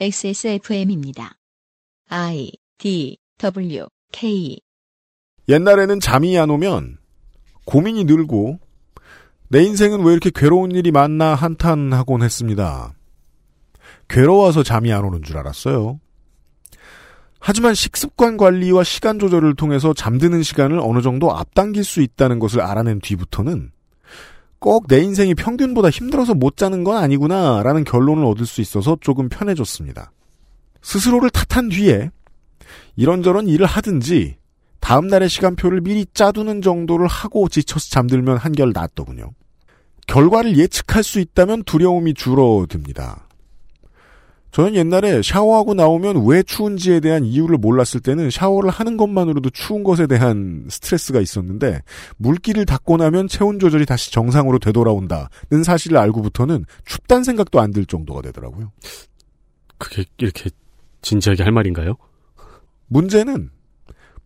XSFM입니다. I D W K 옛날에는 잠이 안 오면 고민이 늘고 내 인생은 왜 이렇게 괴로운 일이 많나 한탄하곤 했습니다. 괴로워서 잠이 안 오는 줄 알았어요. 하지만 식습관 관리와 시간 조절을 통해서 잠드는 시간을 어느 정도 앞당길 수 있다는 것을 알아낸 뒤부터는 꼭 내 인생이 평균보다 힘들어서 못 자는 건 아니구나라는 결론을 얻을 수 있어서 조금 편해졌습니다. 스스로를 탓한 뒤에 이런저런 일을 하든지 다음 날의 시간표를 미리 짜두는 정도를 하고 지쳐서 잠들면 한결 낫더군요. 결과를 예측할 수 있다면 두려움이 줄어듭니다. 저는 옛날에 샤워하고 나오면 왜 추운지에 대한 이유를 몰랐을 때는 샤워를 하는 것만으로도 추운 것에 대한 스트레스가 있었는데 물기를 닦고 나면 체온 조절이 다시 정상으로 되돌아온다는 사실을 알고부터는 춥단 생각도 안 들 정도가 되더라고요. 그게 이렇게 진지하게 할 말인가요? 문제는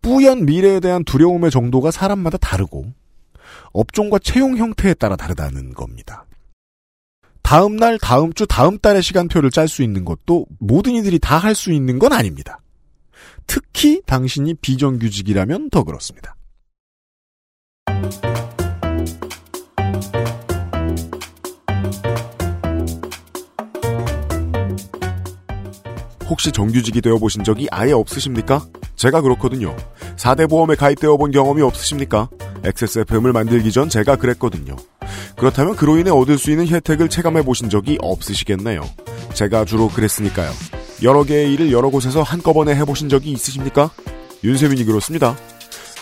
뿌연 미래에 대한 두려움의 정도가 사람마다 다르고 업종과 채용 형태에 따라 다르다는 겁니다. 다음 날, 다음 주, 다음 달의 시간표를 짤 수 있는 것도 모든 이들이 다 할 수 있는 건 아닙니다. 특히 당신이 비정규직이라면 더 그렇습니다. 혹시 정규직이 되어보신 적이 아예 없으십니까? 제가 그렇거든요. 4대 보험에 가입되어 본 경험이 없으십니까? XSFM을 만들기 전 제가 그랬거든요. 그렇다면 그로 인해 얻을 수 있는 혜택을 체감해 보신 적이 없으시겠네요. 제가 주로 그랬으니까요. 여러 개의 일을 여러 곳에서 한꺼번에 해보신 적이 있으십니까? 윤세민이 그렇습니다.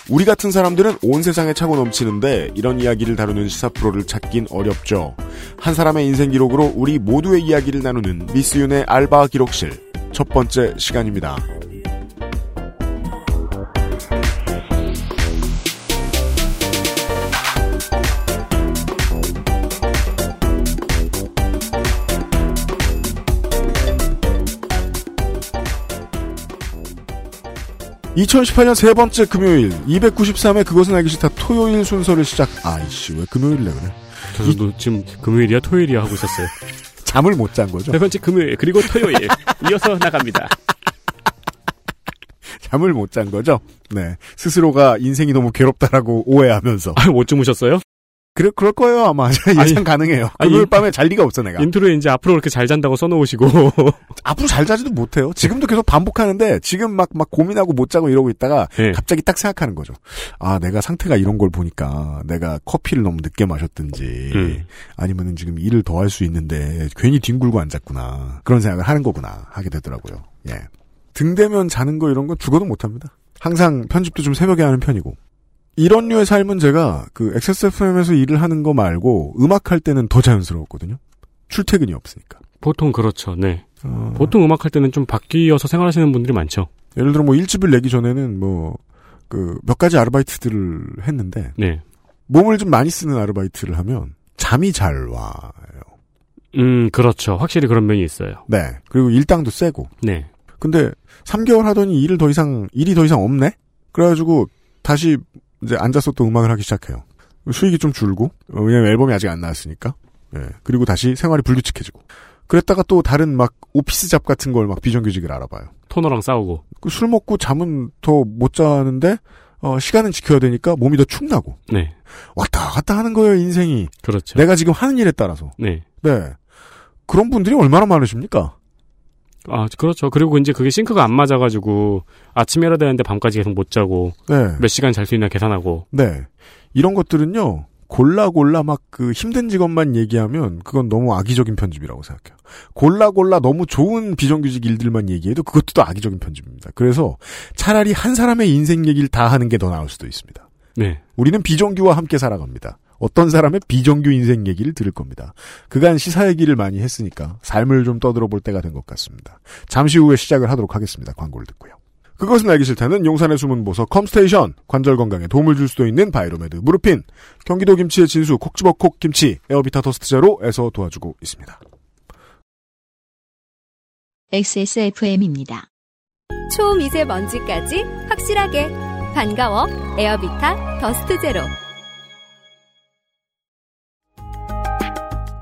우리 같은 사람들은 온 세상에 차고 넘치는데 이런 이야기를 다루는 시사 프로를 찾긴 어렵죠. 한 사람의 인생 기록으로 우리 모두의 이야기를 나누는 미스윤의 알바 기록실 첫 번째 시간입니다. (2018년) 세 번째 금요일 (293회) 그것은 알기 싫다 토요일 순서를 시작. 아이씨 왜 금요일래 그래? 저도 지금 금요일이야 토요일이야 하고 있었어요. 잠을 못 잔 거죠? 세 번째 금요일 그리고 토요일. 이어서 나갑니다. 잠을 못 잔 거죠? 네. 스스로가 인생이 너무 괴롭다라고 오해하면서. 아, 못 주무셨어요? 그래 그럴 거예요 아마. 예상 아니, 가능해요. 금요일 밤에 잘 리가 없어 내가. 인트로에 이제 앞으로 그렇게 잘 잔다고 써놓으시고. 앞으로 잘 자지도 못해요. 지금도 계속 반복하는데 지금 막 막 고민하고 못 자고 이러고 있다가 네. 갑자기 딱 생각하는 거죠. 아 내가 상태가 이런 걸 보니까 내가 커피를 너무 늦게 마셨든지 음. 아니면은 지금 일을 더 할 수 있는데 괜히 뒹굴고 앉았구나. 그런 생각을 하는 거구나 하게 되더라고요. 예. 등대면 자는 거 이런 건 죽어도 못 합니다. 항상 편집도 좀 새벽에 하는 편이고 이런 류의 삶은 제가 그 XSFM에서 일을 하는 거 말고 음악 할 때는 더 자연스러웠거든요 출퇴근이 없으니까 보통 그렇죠. 네. 어, 보통 음악 할 때는 좀 바뀌어서 생활하시는 분들이 많죠. 예를 들어 뭐 일집을 내기 전에는 뭐 그 몇 가지 아르바이트들을 했는데 네. 몸을 좀 많이 쓰는 아르바이트를 하면 잠이 잘 와요. 음 그렇죠. 확실히 그런 면이 있어요. 네. 그리고 일당도 세고. 네. 근데 3개월 하더니 일을 더 이상 일이 더 이상 없네. 그래 가지고 다시 이제 앉아서 또 음악을 하기 시작해요. 수익이 좀 줄고 어, 왜냐면 앨범이 아직 안 나왔으니까. 예. 그리고 다시 생활이 불규칙해지고. 그랬다가 또 다른 막 오피스 잡 같은 걸 막 비정규직을 알아봐요. 토너랑 싸우고. 그술 먹고 잠은 더 못 자는데 어, 시간은 지켜야 되니까 몸이 더 축나고 네. 왔다 갔다 하는 거예요 인생이. 그렇죠. 내가 지금 하는 일에 따라서. 네. 네. 그런 분들이 얼마나 많으십니까? 아 그렇죠. 그리고 이제 그게 싱크가 안 맞아가지고 아침에 해야 되는데 밤까지 계속 못 자고 네. 몇 시간 잘 수 있나 계산하고. 네. 이런 것들은요, 골라 골라 막 그 힘든 직업만 얘기하면 그건 너무 악의적인 편집이라고 생각해요. 골라 골라 너무 좋은 비정규직 일들만 얘기해도 그것도 또 악의적인 편집입니다. 그래서 차라리 한 사람의 인생 얘기를 다 하는 게 더 나을 수도 있습니다. 네. 우리는 비정규와 함께 살아갑니다. 어떤 사람의 비정규 인생 얘기를 들을 겁니다. 그간 시사 얘기를 많이 했으니까 삶을 좀 떠들어 볼 때가 된 것 같습니다. 잠시 후에 시작을 하도록 하겠습니다. 광고를 듣고요. 그것은 알기 싫다는 용산의 숨은 보석 컴스테이션, 관절 건강에 도움을 줄 수도 있는 바이로메드 무르핀, 경기도 김치의 진수 콕집어 콕 김치, 에어비타 더스트 제로에서 도와주고 있습니다. XSFM입니다. 초미세먼지까지 확실하게 반가워 에어비타 더스트 제로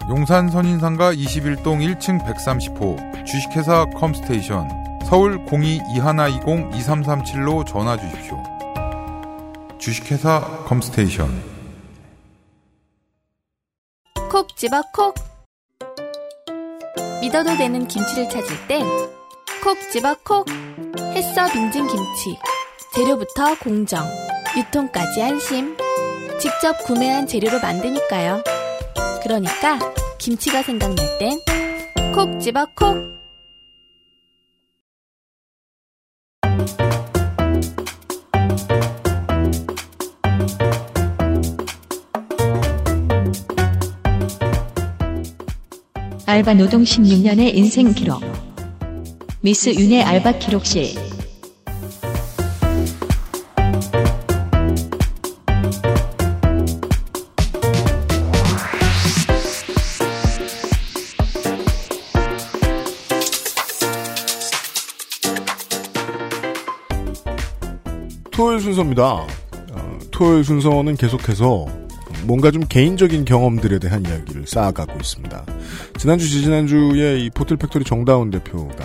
용산 선인상가 21동 1층 130호 주식회사 컴스테이션 서울 02-2120-2337로 전화 주십시오. 주식회사 컴스테이션. 콕 집어 콕. 믿어도 되는 김치를 찾을 땐 콕 집어 콕. 햇서 빙진 김치 재료부터 공정 유통까지 안심. 직접 구매한 재료로 만드니까요 그러니까 김치가 생각날 땐 콕 집어 콕 알바 노동 16년의 인생 기록. 미스 윤의 알바 기록실. 토요일 순서입니다. 어, 토요일 순서는 계속해서 뭔가 좀 개인적인 경험들에 대한 이야기를 쌓아가고 있습니다. 지난주, 지지난주에 이 보틀팩토리 정다운 대표가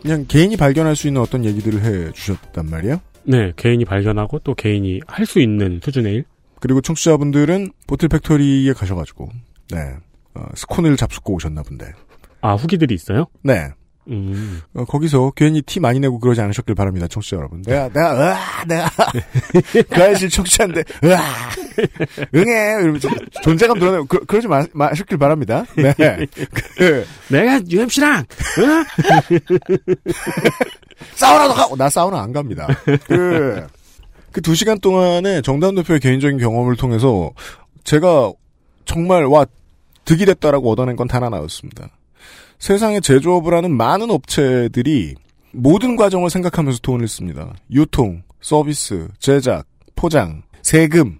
그냥 개인이 발견할 수 있는 어떤 얘기들을 해 주셨단 말이에요. 네, 개인이 발견하고 또 개인이 할 수 있는 수준의 일. 그리고 청취자분들은 보틀팩토리에 가셔가지고 네 어, 스콘을 잡수고 오셨나 본데 아, 후기들이 있어요? 네 음. 어, 거기서 괜히 티 많이 내고 그러지 않으셨길 바랍니다 청취자 여러분. 내가 내가 으아 내가. 그 아저씨 청취자인데 으아. 응해 이러면서 존재감 드러내고 그, 그러지 마, 마셨길 바랍니다. 네. 그, 내가 UMC랑, 사우나도 가고 나 사우나 안 갑니다. 그 그 두 시간 동안에 정다운 대표의 개인적인 경험을 통해서 제가 정말 와 득이 됐다라고 얻어낸 건 단 하나였습니다. 세상에 제조업을 하는 많은 업체들이 모든 과정을 생각하면서 돈을 씁니다. 유통, 서비스, 제작, 포장, 세금.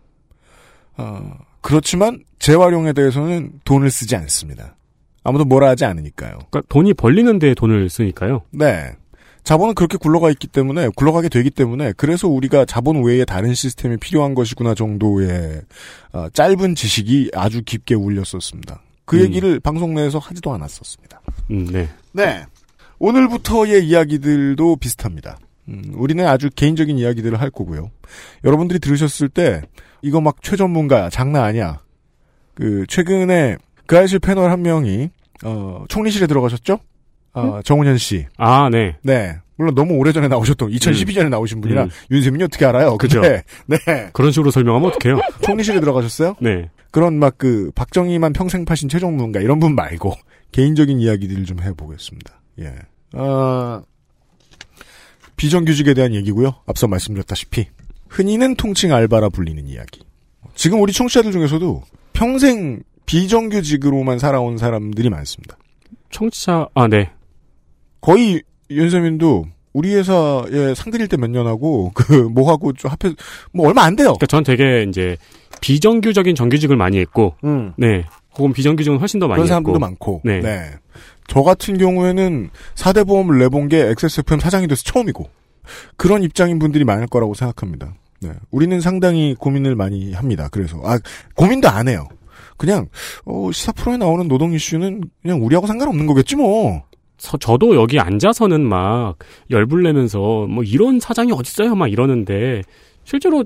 어, 그렇지만 재활용에 대해서는 돈을 쓰지 않습니다. 아무도 뭐라 하지 않으니까요. 그러니까 돈이 벌리는 데 돈을 쓰니까요. 네. 자본은 그렇게 굴러가 있기 때문에 굴러가게 되기 때문에 그래서 우리가 자본 외에 다른 시스템이 필요한 것이구나 정도의 어, 짧은 지식이 아주 깊게 울렸었습니다. 그 음. 얘기를 방송 내에서 하지도 않았었습니다. 음, 네. 네. 오늘부터의 이야기들도 비슷합니다. 음, 우리는 아주 개인적인 이야기들을 할 거고요. 여러분들이 들으셨을 때 이거 막 최전문가야 장난 아니야. 그 최근에 그 아실 패널 한 명이 어, 총리실에 들어가셨죠? 어, 정훈현 씨. 아, 네. 네. 물론 너무 오래전에 나오셨던 2012년에 나오신 분이라 음. 윤세민이 어떻게 알아요? 그죠. 네. 그런 식으로 설명하면 어떡해요? 총리실에 들어가셨어요? 네. 그런 막 그 박정희만 평생 파신 최종문가 이런 분 말고 개인적인 이야기들을 좀 해보겠습니다. 예. 어, 비정규직에 대한 얘기고요. 앞서 말씀드렸다시피 흔히는 통칭 알바라 불리는 이야기. 지금 우리 청취자들 중에서도 평생 비정규직으로만 살아온 사람들이 많습니다. 청취자, 아, 네. 거의 윤세민도 우리 회사에 상근일 때몇 년 하고 그 뭐하고 좀 합해 뭐 얼마 안 돼요. 그러니까 전 되게 이제 비정규적인 정규직을 많이 했고, 음. 네. 혹은 비정규직은 훨씬 더 많이 그런 했고. 사람들도 많고. 네. 저 같은 경우에는 4대 보험을 내본 게 XSFM 사장이 돼서 처음이고 그런 입장인 분들이 많을 거라고 생각합니다. 네. 우리는 상당히 고민을 많이 합니다. 그래서 아 고민도 안 해요. 그냥 어, 시사 프로에 나오는 노동 이슈는 그냥 우리하고 상관없는 거겠지 뭐. 서- 저도 여기 앉아서는 막 열불 내면서 뭐 이런 사장이 어딨어요 막 이러는데 실제로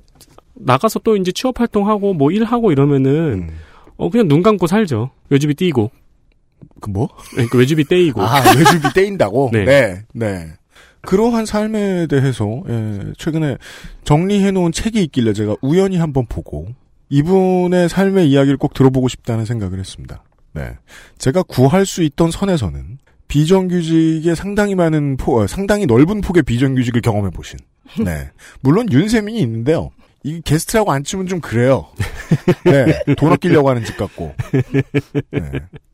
나가서 또 이제 취업 활동하고 뭐 일하고 이러면은 음. 어 그냥 눈 감고 살죠. 외주비 떼이고. 그 뭐? 그러니까 외주비 떼이고. 아 외주비 떼인다고? 네. 네. 네. 그러한 삶에 대해서 예, 최근에 정리해 놓은 책이 있길래 제가 우연히 한번 보고 이분의 삶의 이야기를 꼭 들어보고 싶다는 생각을 했습니다. 네, 제가 구할 수 있던 선에서는 비정규직의 상당히 많은 포, 어, 상당히 넓은 폭의 비정규직을 경험해 보신. 네, 물론 윤세민이 있는데요. 이 게스트라고 안 치면 좀 그래요. 네, 돈 아끼려고 하는 집 같고. 네,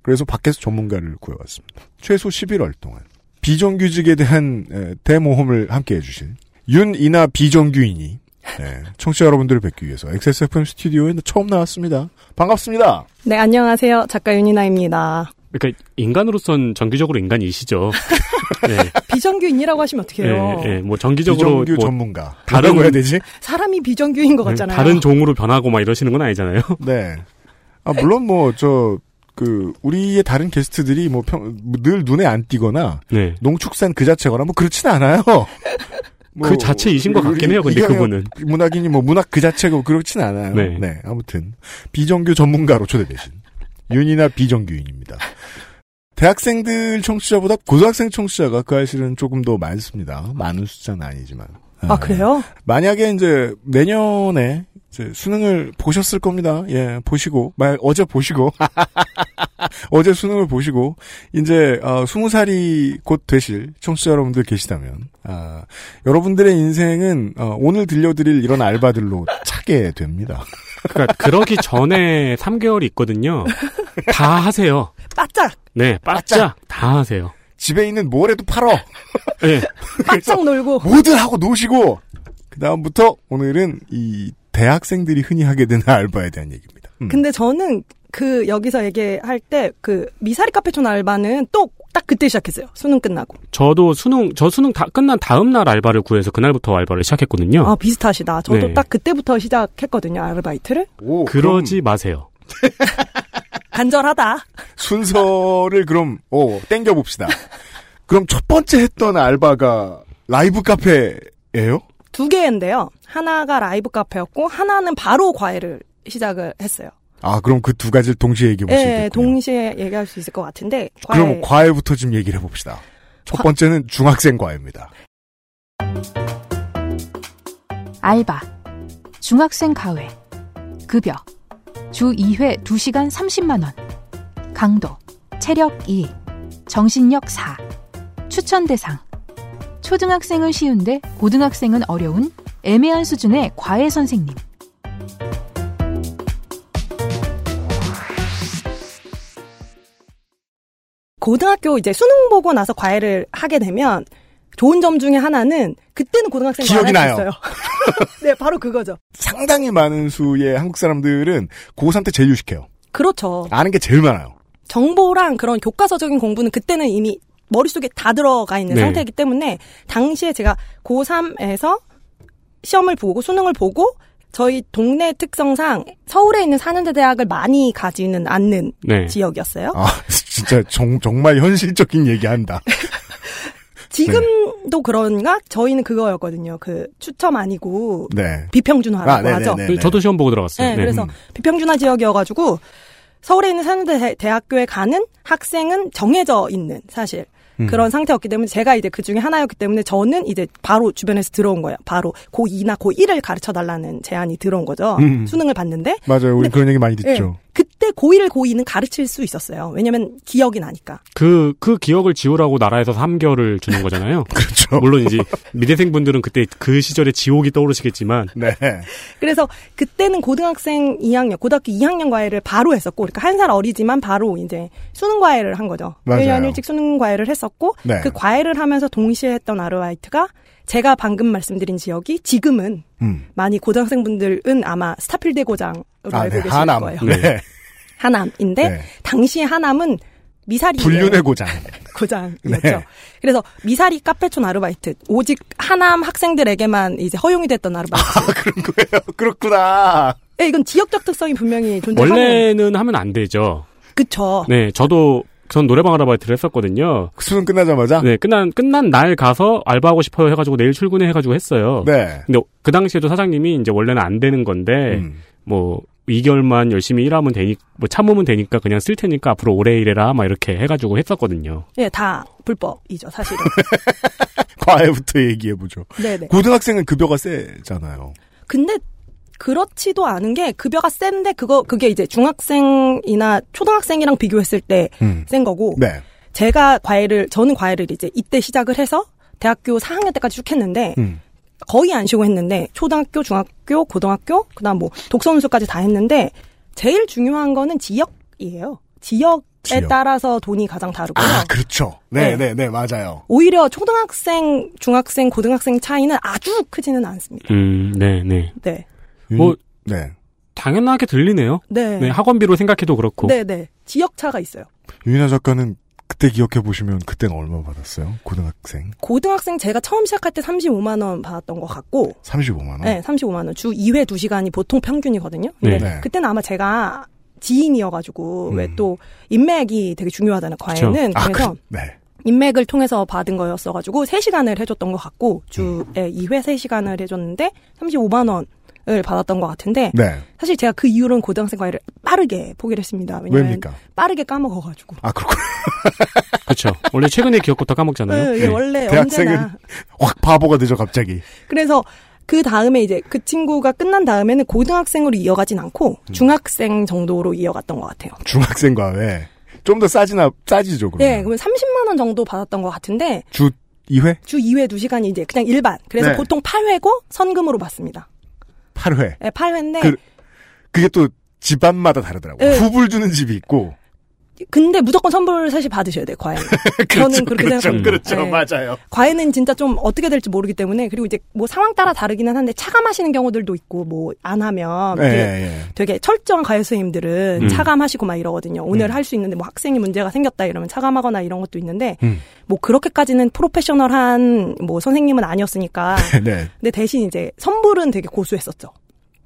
그래서 밖에서 전문가를 구해왔습니다. 최소 11월 동안 비정규직에 대한 에, 대모험을 함께 해주신 윤이나 비정규인이 네, 청취자 여러분들을 뵙기 위해서 XSFM 스튜디오에 처음 나왔습니다. 반갑습니다. 네, 안녕하세요. 작가 윤이나입니다. 그러니까 인간으로선 정기적으로 인간이시죠. 네. 비정규인이라고 하시면 어떡해요. 예, 예, 뭐 정기적으로 비정규 뭐 전문가. 다른- 해야 되지? 사람이 비정규인 것 같잖아요. 다른 종으로 변하고 막 이러시는 건 아니잖아요. 네. 아, 물론 뭐, 저, 그 우리의 다른 게스트들이 뭐 늘 눈에 안 띄거나 네. 농축산 그 자체거나 뭐 그렇진 않아요. 뭐 그 자체이신 것 같긴 해요, 근데 그분은. 문학인이 뭐 문학 그 자체고 그렇진 않아요. 네. 아무튼 비정규 전문가로 초대되신 윤이나 비정규인입니다. 대학생들 청취자보다 고등학생 청취자가 그 사실은 조금 더 많습니다. 많은 숫자는 아니지만. 아, 그래요? 만약에 이제 내년에 이제 수능을 보셨을 겁니다. 예, 보시고 말 어제 보시고 어제 수능을 보시고 이제 어, 20살이 곧 되실 청취자 여러분들 계시다면 아, 여러분들의 인생은 어, 오늘 들려드릴 이런 알바들로 차게 됩니다. 그러니까 그러기 전에 3개월이 있거든요. 다 하세요. 바짝! 네, 바짝 다 하세요. 집에 있는 뭐래도 팔어. 네. 바짝 놀고. 뭐든 하고 노시고 그 다음부터 오늘은 이 대학생들이 흔히 하게 되는 알바에 대한 얘기입니다. 음. 근데 저는 그 여기서 얘기할 때 그 미사리 카페촌 알바는 또 딱 그때 시작했어요. 수능 끝나고. 저도 수능 저 수능 다 끝난 다음 날 알바를 구해서 그날부터 알바를 시작했거든요. 아 비슷하시다. 저도 네. 딱 그때부터 시작했거든요. 아르바이트를. 오, 그러지 마세요. 간절하다. 순서를 그럼 오 땡겨 봅시다. 그럼 첫 번째 했던 알바가 라이브 카페예요? 두 개인데요. 하나가 라이브 카페였고 하나는 바로 과외를 시작을 했어요. 아 그럼 그 두 가지를 동시에 얘기해 볼수 예, 있겠군요. 동시에 얘기할 수 있을 것 같은데 과외 그럼 과외부터 좀 얘기를 해봅시다. 첫 과- 번째는 중학생 과외입니다. 알바, 중학생 가회, 급여, 주 2회 2시간 30만원, 강도, 체력 2, 정신력 4, 추천 대상, 초등학생은 쉬운데 고등학생은 어려운 애매한 수준의 과외 선생님. 고등학교 이제 수능 보고 나서 과외를 하게 되면 좋은 점 중에 하나는 그때는 고등학생 기억이 나요. 수 있어요. 네, 바로 그거죠. 상당히 많은 수의 한국 사람들은 고3 때 제일 유식해요. 그렇죠. 아는 게 제일 많아요. 정보랑 그런 교과서적인 공부는 그때는 이미 머릿속에 다 들어가 있는 네. 상태이기 때문에 당시에 제가 고3에서 시험을 보고 수능을 보고 저희 동네 특성상 서울에 있는 사는대 대학을 많이 가지는 않는 네. 지역이었어요. 아 진짜 정, 정말 현실적인 얘기한다. 지금도 그런가? 저희는 그거였거든요. 그 추첨 아니고 네. 비평준화라고 아, 네네네. 하죠. 네. 저도 시험 보고 들어갔어요. 네, 네. 그래서 음. 비평준화 지역이어가지고 서울에 있는 사는대 대학교에 가는 학생은 정해져 있는 사실 음. 그런 상태였기 때문에 제가 이제 그 중에 하나였기 때문에 저는 이제 바로 주변에서 들어온 거예요. 바로 고2나 고1을 가르쳐 달라는 제안이 들어온 거죠. 음. 수능을 봤는데 맞아요. 우리 그런 얘기 많이 듣죠. 예, 그 때 고1, 고2는 가르칠 수 있었어요. 왜냐면 기억이 나니까. 그, 그 기억을 지우라고 나라에서 3개월을 주는 거잖아요. 그렇죠. 물론 이제 미대생분들은 그때 그 시절의 지옥이 떠오르시겠지만 네. 그래서 그때는 고등학생 2학년, 고등학교 2학년 과외를 바로 했었고, 그러니까 한 살 어리지만 바로 이제 수능 과외를 한 거죠. 맞아요. 1년 일찍 수능 과외를 했었고, 네. 그 과외를 하면서 동시에 했던 아르바이트가 제가 방금 말씀드린 지역이 지금은 음. 많이 고등학생분들은 아마 스타필드 고장으로 아, 알고 네. 계실 하남. 거예요. 네. 하남인데 네. 당시에 하남은 미사리 불륜의 고장. 고장이었죠. 네. 그래서 미사리 카페촌 아르바이트 오직 하남 학생들에게만 이제 허용이 됐던 아르바이트. 그런 거예요. 그렇구나. 네, 이건 지역적 특성이 분명히 존재하는. 원래는 하면 안 되죠. 그쵸. 네, 저도 전 노래방 아르바이트를 했었거든요. 수능 끝나자마자. 네, 끝난 끝난 날 가서 알바하고 싶어요 해가지고 내일 출근해 해가지고 했어요. 네. 근데 그 당시에도 사장님이 이제 원래는 안 되는 건데 음. 뭐 2개월만 열심히 일하면 되니 뭐 참으면 되니까 그냥 쓸 테니까 앞으로 오래 일해라 막 이렇게 해가지고 했었거든요. 예, 다 불법이죠, 사실은. 과외부터 얘기해 보죠. 네네. 고등학생은 급여가 세잖아요. 근데 그렇지도 않은 게 급여가 센데 그거 그게 이제 중학생이나 초등학생이랑 비교했을 때센 음. 거고 네. 제가 과외를 저는 과외를 이제 이때 시작을 해서 대학교 4학년 때까지 쭉 했는데 음. 거의 안 쉬고 했는데 초등학교, 중학교, 고등학교 그다음 뭐 독서 운수까지 다 했는데 제일 중요한 거는 지역이에요. 지역 에 지역. 따라서 돈이 가장 다르고요. 아, 그렇죠. 네, 네. 네, 네, 맞아요. 오히려 초등학생, 중학생, 고등학생 차이는 아주 크지는 않습니다. 음, 네, 네. 네. 뭐 네. 당연하게 들리네요. 네. 네, 학원비로 생각해도 그렇고. 네, 네. 지역 차가 있어요. 유인아 작가는 그때 기억해 보시면 그때는 얼마 받았어요? 고등학생 고등학생 제가 처음 시작할 때 35만 원 받았던 것 같고 35만 원. 네, 35만 원. 주 2회 2시간이 보통 평균이거든요. 근데 네. 그때는 아마 제가 지인이어가지고 왜또 인맥이 되게 중요하잖아요. 과외는 아, 그래서 그, 네. 인맥을 통해서 받은 거였어가지고 3시간을 해줬던 것 같고 주에 2회 3시간을 해줬는데 35만 원 을 받았던 것 같은데 네. 사실 제가 그 이후로는 고등학생 과외를 빠르게 포기를 했습니다. 왜냐면 왜입니까? 빠르게 까먹어가지고. 아, 그렇구나. 그렇죠. 원래 최근의 기억부터 까먹잖아요. 네, 네. 원래 대학생은 언제나 확 바보가 되죠, 갑자기. 그래서 그 다음에 이제 그 친구가 끝난 다음에는 고등학생으로 이어가진 않고 음. 중학생 정도로 이어갔던 것 같아요. 중학생과 왜. 좀더 싸지나, 싸지죠, 그러면. 네, 그러면 30만 원 정도 받았던 것 같은데 주 2회? 주 2회 2시간이 이제 그냥 일반. 그래서 네. 보통 8회고 선금으로 받습니다. 8회. 네, 8회인데 그- 그게 또 집안마다 다르더라고요. 네. 후불 주는 집이 있고. 근데 무조건 선불 사실 받으셔야 돼요, 과외는. 저는 그렇게 그렇죠, 생각합니다. 그렇죠. 네. 맞아요. 과외는 진짜 좀 어떻게 될지 모르기 때문에 그리고 이제 뭐 상황 따라 다르기는 한데 차감하시는 경우들도 있고 뭐 안 하면 예, 되게, 예. 되게 철저한 과외 선생님들은 음. 차감하시고 막 이러거든요. 오늘 음. 할수 있는데 뭐 학생이 문제가 생겼다 이러면 차감하거나 이런 것도 있는데 음. 뭐 그렇게까지는 프로페셔널한 뭐 선생님은 아니었으니까 네. 근데 대신 이제 선불은 되게 고수했었죠.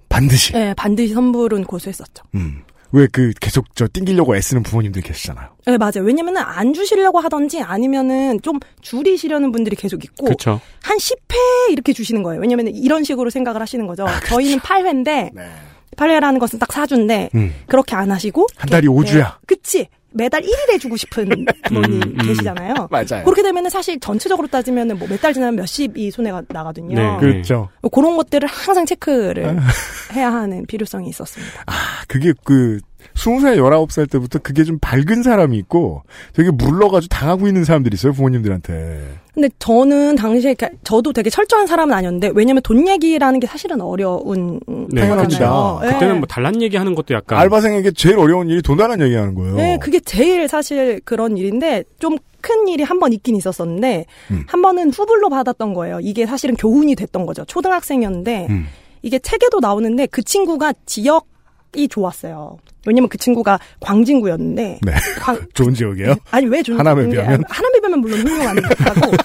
반드시. 네, 반드시 선불은 고수했었죠. 음. 왜 그 계속 저 띵기려고 애쓰는 부모님들 계시잖아요. 네, 맞아요. 왜냐면은 안 주시려고 하던지 아니면은 좀 줄이시려는 분들이 계속 있고 그렇죠. 한 10회 이렇게 주시는 거예요. 왜냐면 이런 식으로 생각을 하시는 거죠. 저희는 8회인데 네. 8회라는 것은 딱 4주인데 음. 그렇게 안 하시고 한 달이 5주야. 그치. 매달 1일에 주고 싶은 부모님 음, 음. 계시잖아요. 맞아요. 그렇게 되면은 사실 전체적으로 따지면은 뭐 몇 달 지나면 몇십이 손해가 나거든요. 네. 그렇죠. 그런 것들을 항상 체크를 아. 해야 하는 필요성이 있었습니다. 아, 그게 그, 20살, 19살 때부터 그게 좀 밝은 사람이 있고 되게 물러가지고 당하고 있는 사람들이 있어요, 부모님들한테. 근데 저는 당시에 저도 되게 철저한 사람은 아니었는데 왜냐면 돈 얘기라는 게 사실은 어려운 네, 당연합니다. 예. 그때는 뭐 단란 얘기하는 것도 약간 알바생에게 제일 어려운 일이 돈 달라는 얘기하는 거예요. 네, 그게 제일 사실 그런 일인데 좀 큰 일이 한 번 있긴 있었었는데 음. 한 번은 후불로 받았던 거예요. 이게 사실은 교훈이 됐던 거죠. 초등학생이었는데 음. 이게 책에도 나오는데 그 친구가 지역 이 좋았어요. 왜냐면 그 친구가 광진구였는데 네. 광- 좋은 지역이에요. 아니 왜 좋은 하남에 게- 비하면? 하남에 비하면 물론 훌륭한 거고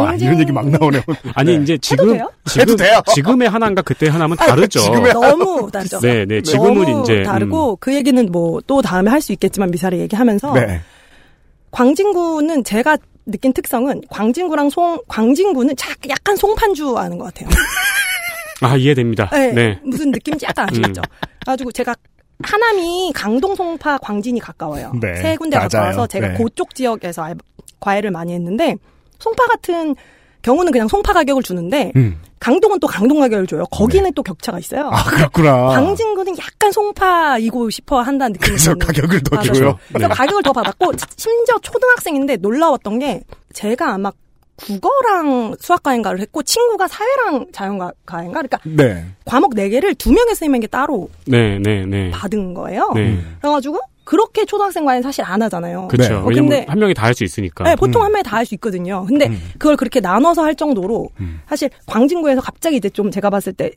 와, 이런 얘기 막 나오네요. 아니 네. 이제 지금 돼요? 지금 해도 돼요. 지금의 하나인가 그때 하나면 다르죠. 지금의 너무 다르죠. 네, 네. 지금은 너무 이제 다르고 그 얘기는 뭐 또 다음에 할 수 있겠지만 미사를 얘기하면서 네. 광진구는 제가 느낀 특성은 광진구랑 송 광진구는 자- 약간 송판주 아는 것 같아요. 음, 아 이해됩니다. 네, 네. 무슨 느낌인지 약간 아시겠죠? 그래가지고 제가 하남이 강동, 송파, 광진이 가까워요. 네, 세 군데 맞아요. 가까워서 제가 네. 그쪽 지역에서 알- 과외를 많이 했는데 송파 같은 경우는 그냥 송파 가격을 주는데 음. 강동은 또 강동 가격을 줘요. 거기는 또 격차가 있어요. 아, 그렇구나. 광진구는 약간 송파이고 싶어 한다는 느낌이 그래서 드는 가격을 더 맞아요. 줘요. 그래서 네. 가격을 더 받았고 심지어 초등학생인데 놀라웠던 게 제가 아마 국어랑 수학과인가를 했고 친구가 사회랑 자연과인가 그러니까 네. 과목 4개를 두 명의 선생님에게 따로 네, 네, 네. 받은 거예요. 네. 그래가지고 그렇게 초등학생 과외는 사실 안 하잖아요. 그렇죠. 네. 어, 근데- 한 명이 다 할 수 있으니까. 네, 보통 음. 한 명에 다할 수 있거든요. 근데 음. 그걸 그렇게 나눠서 할 정도로 음. 사실 광진구에서 갑자기 이제 좀 제가 봤을 때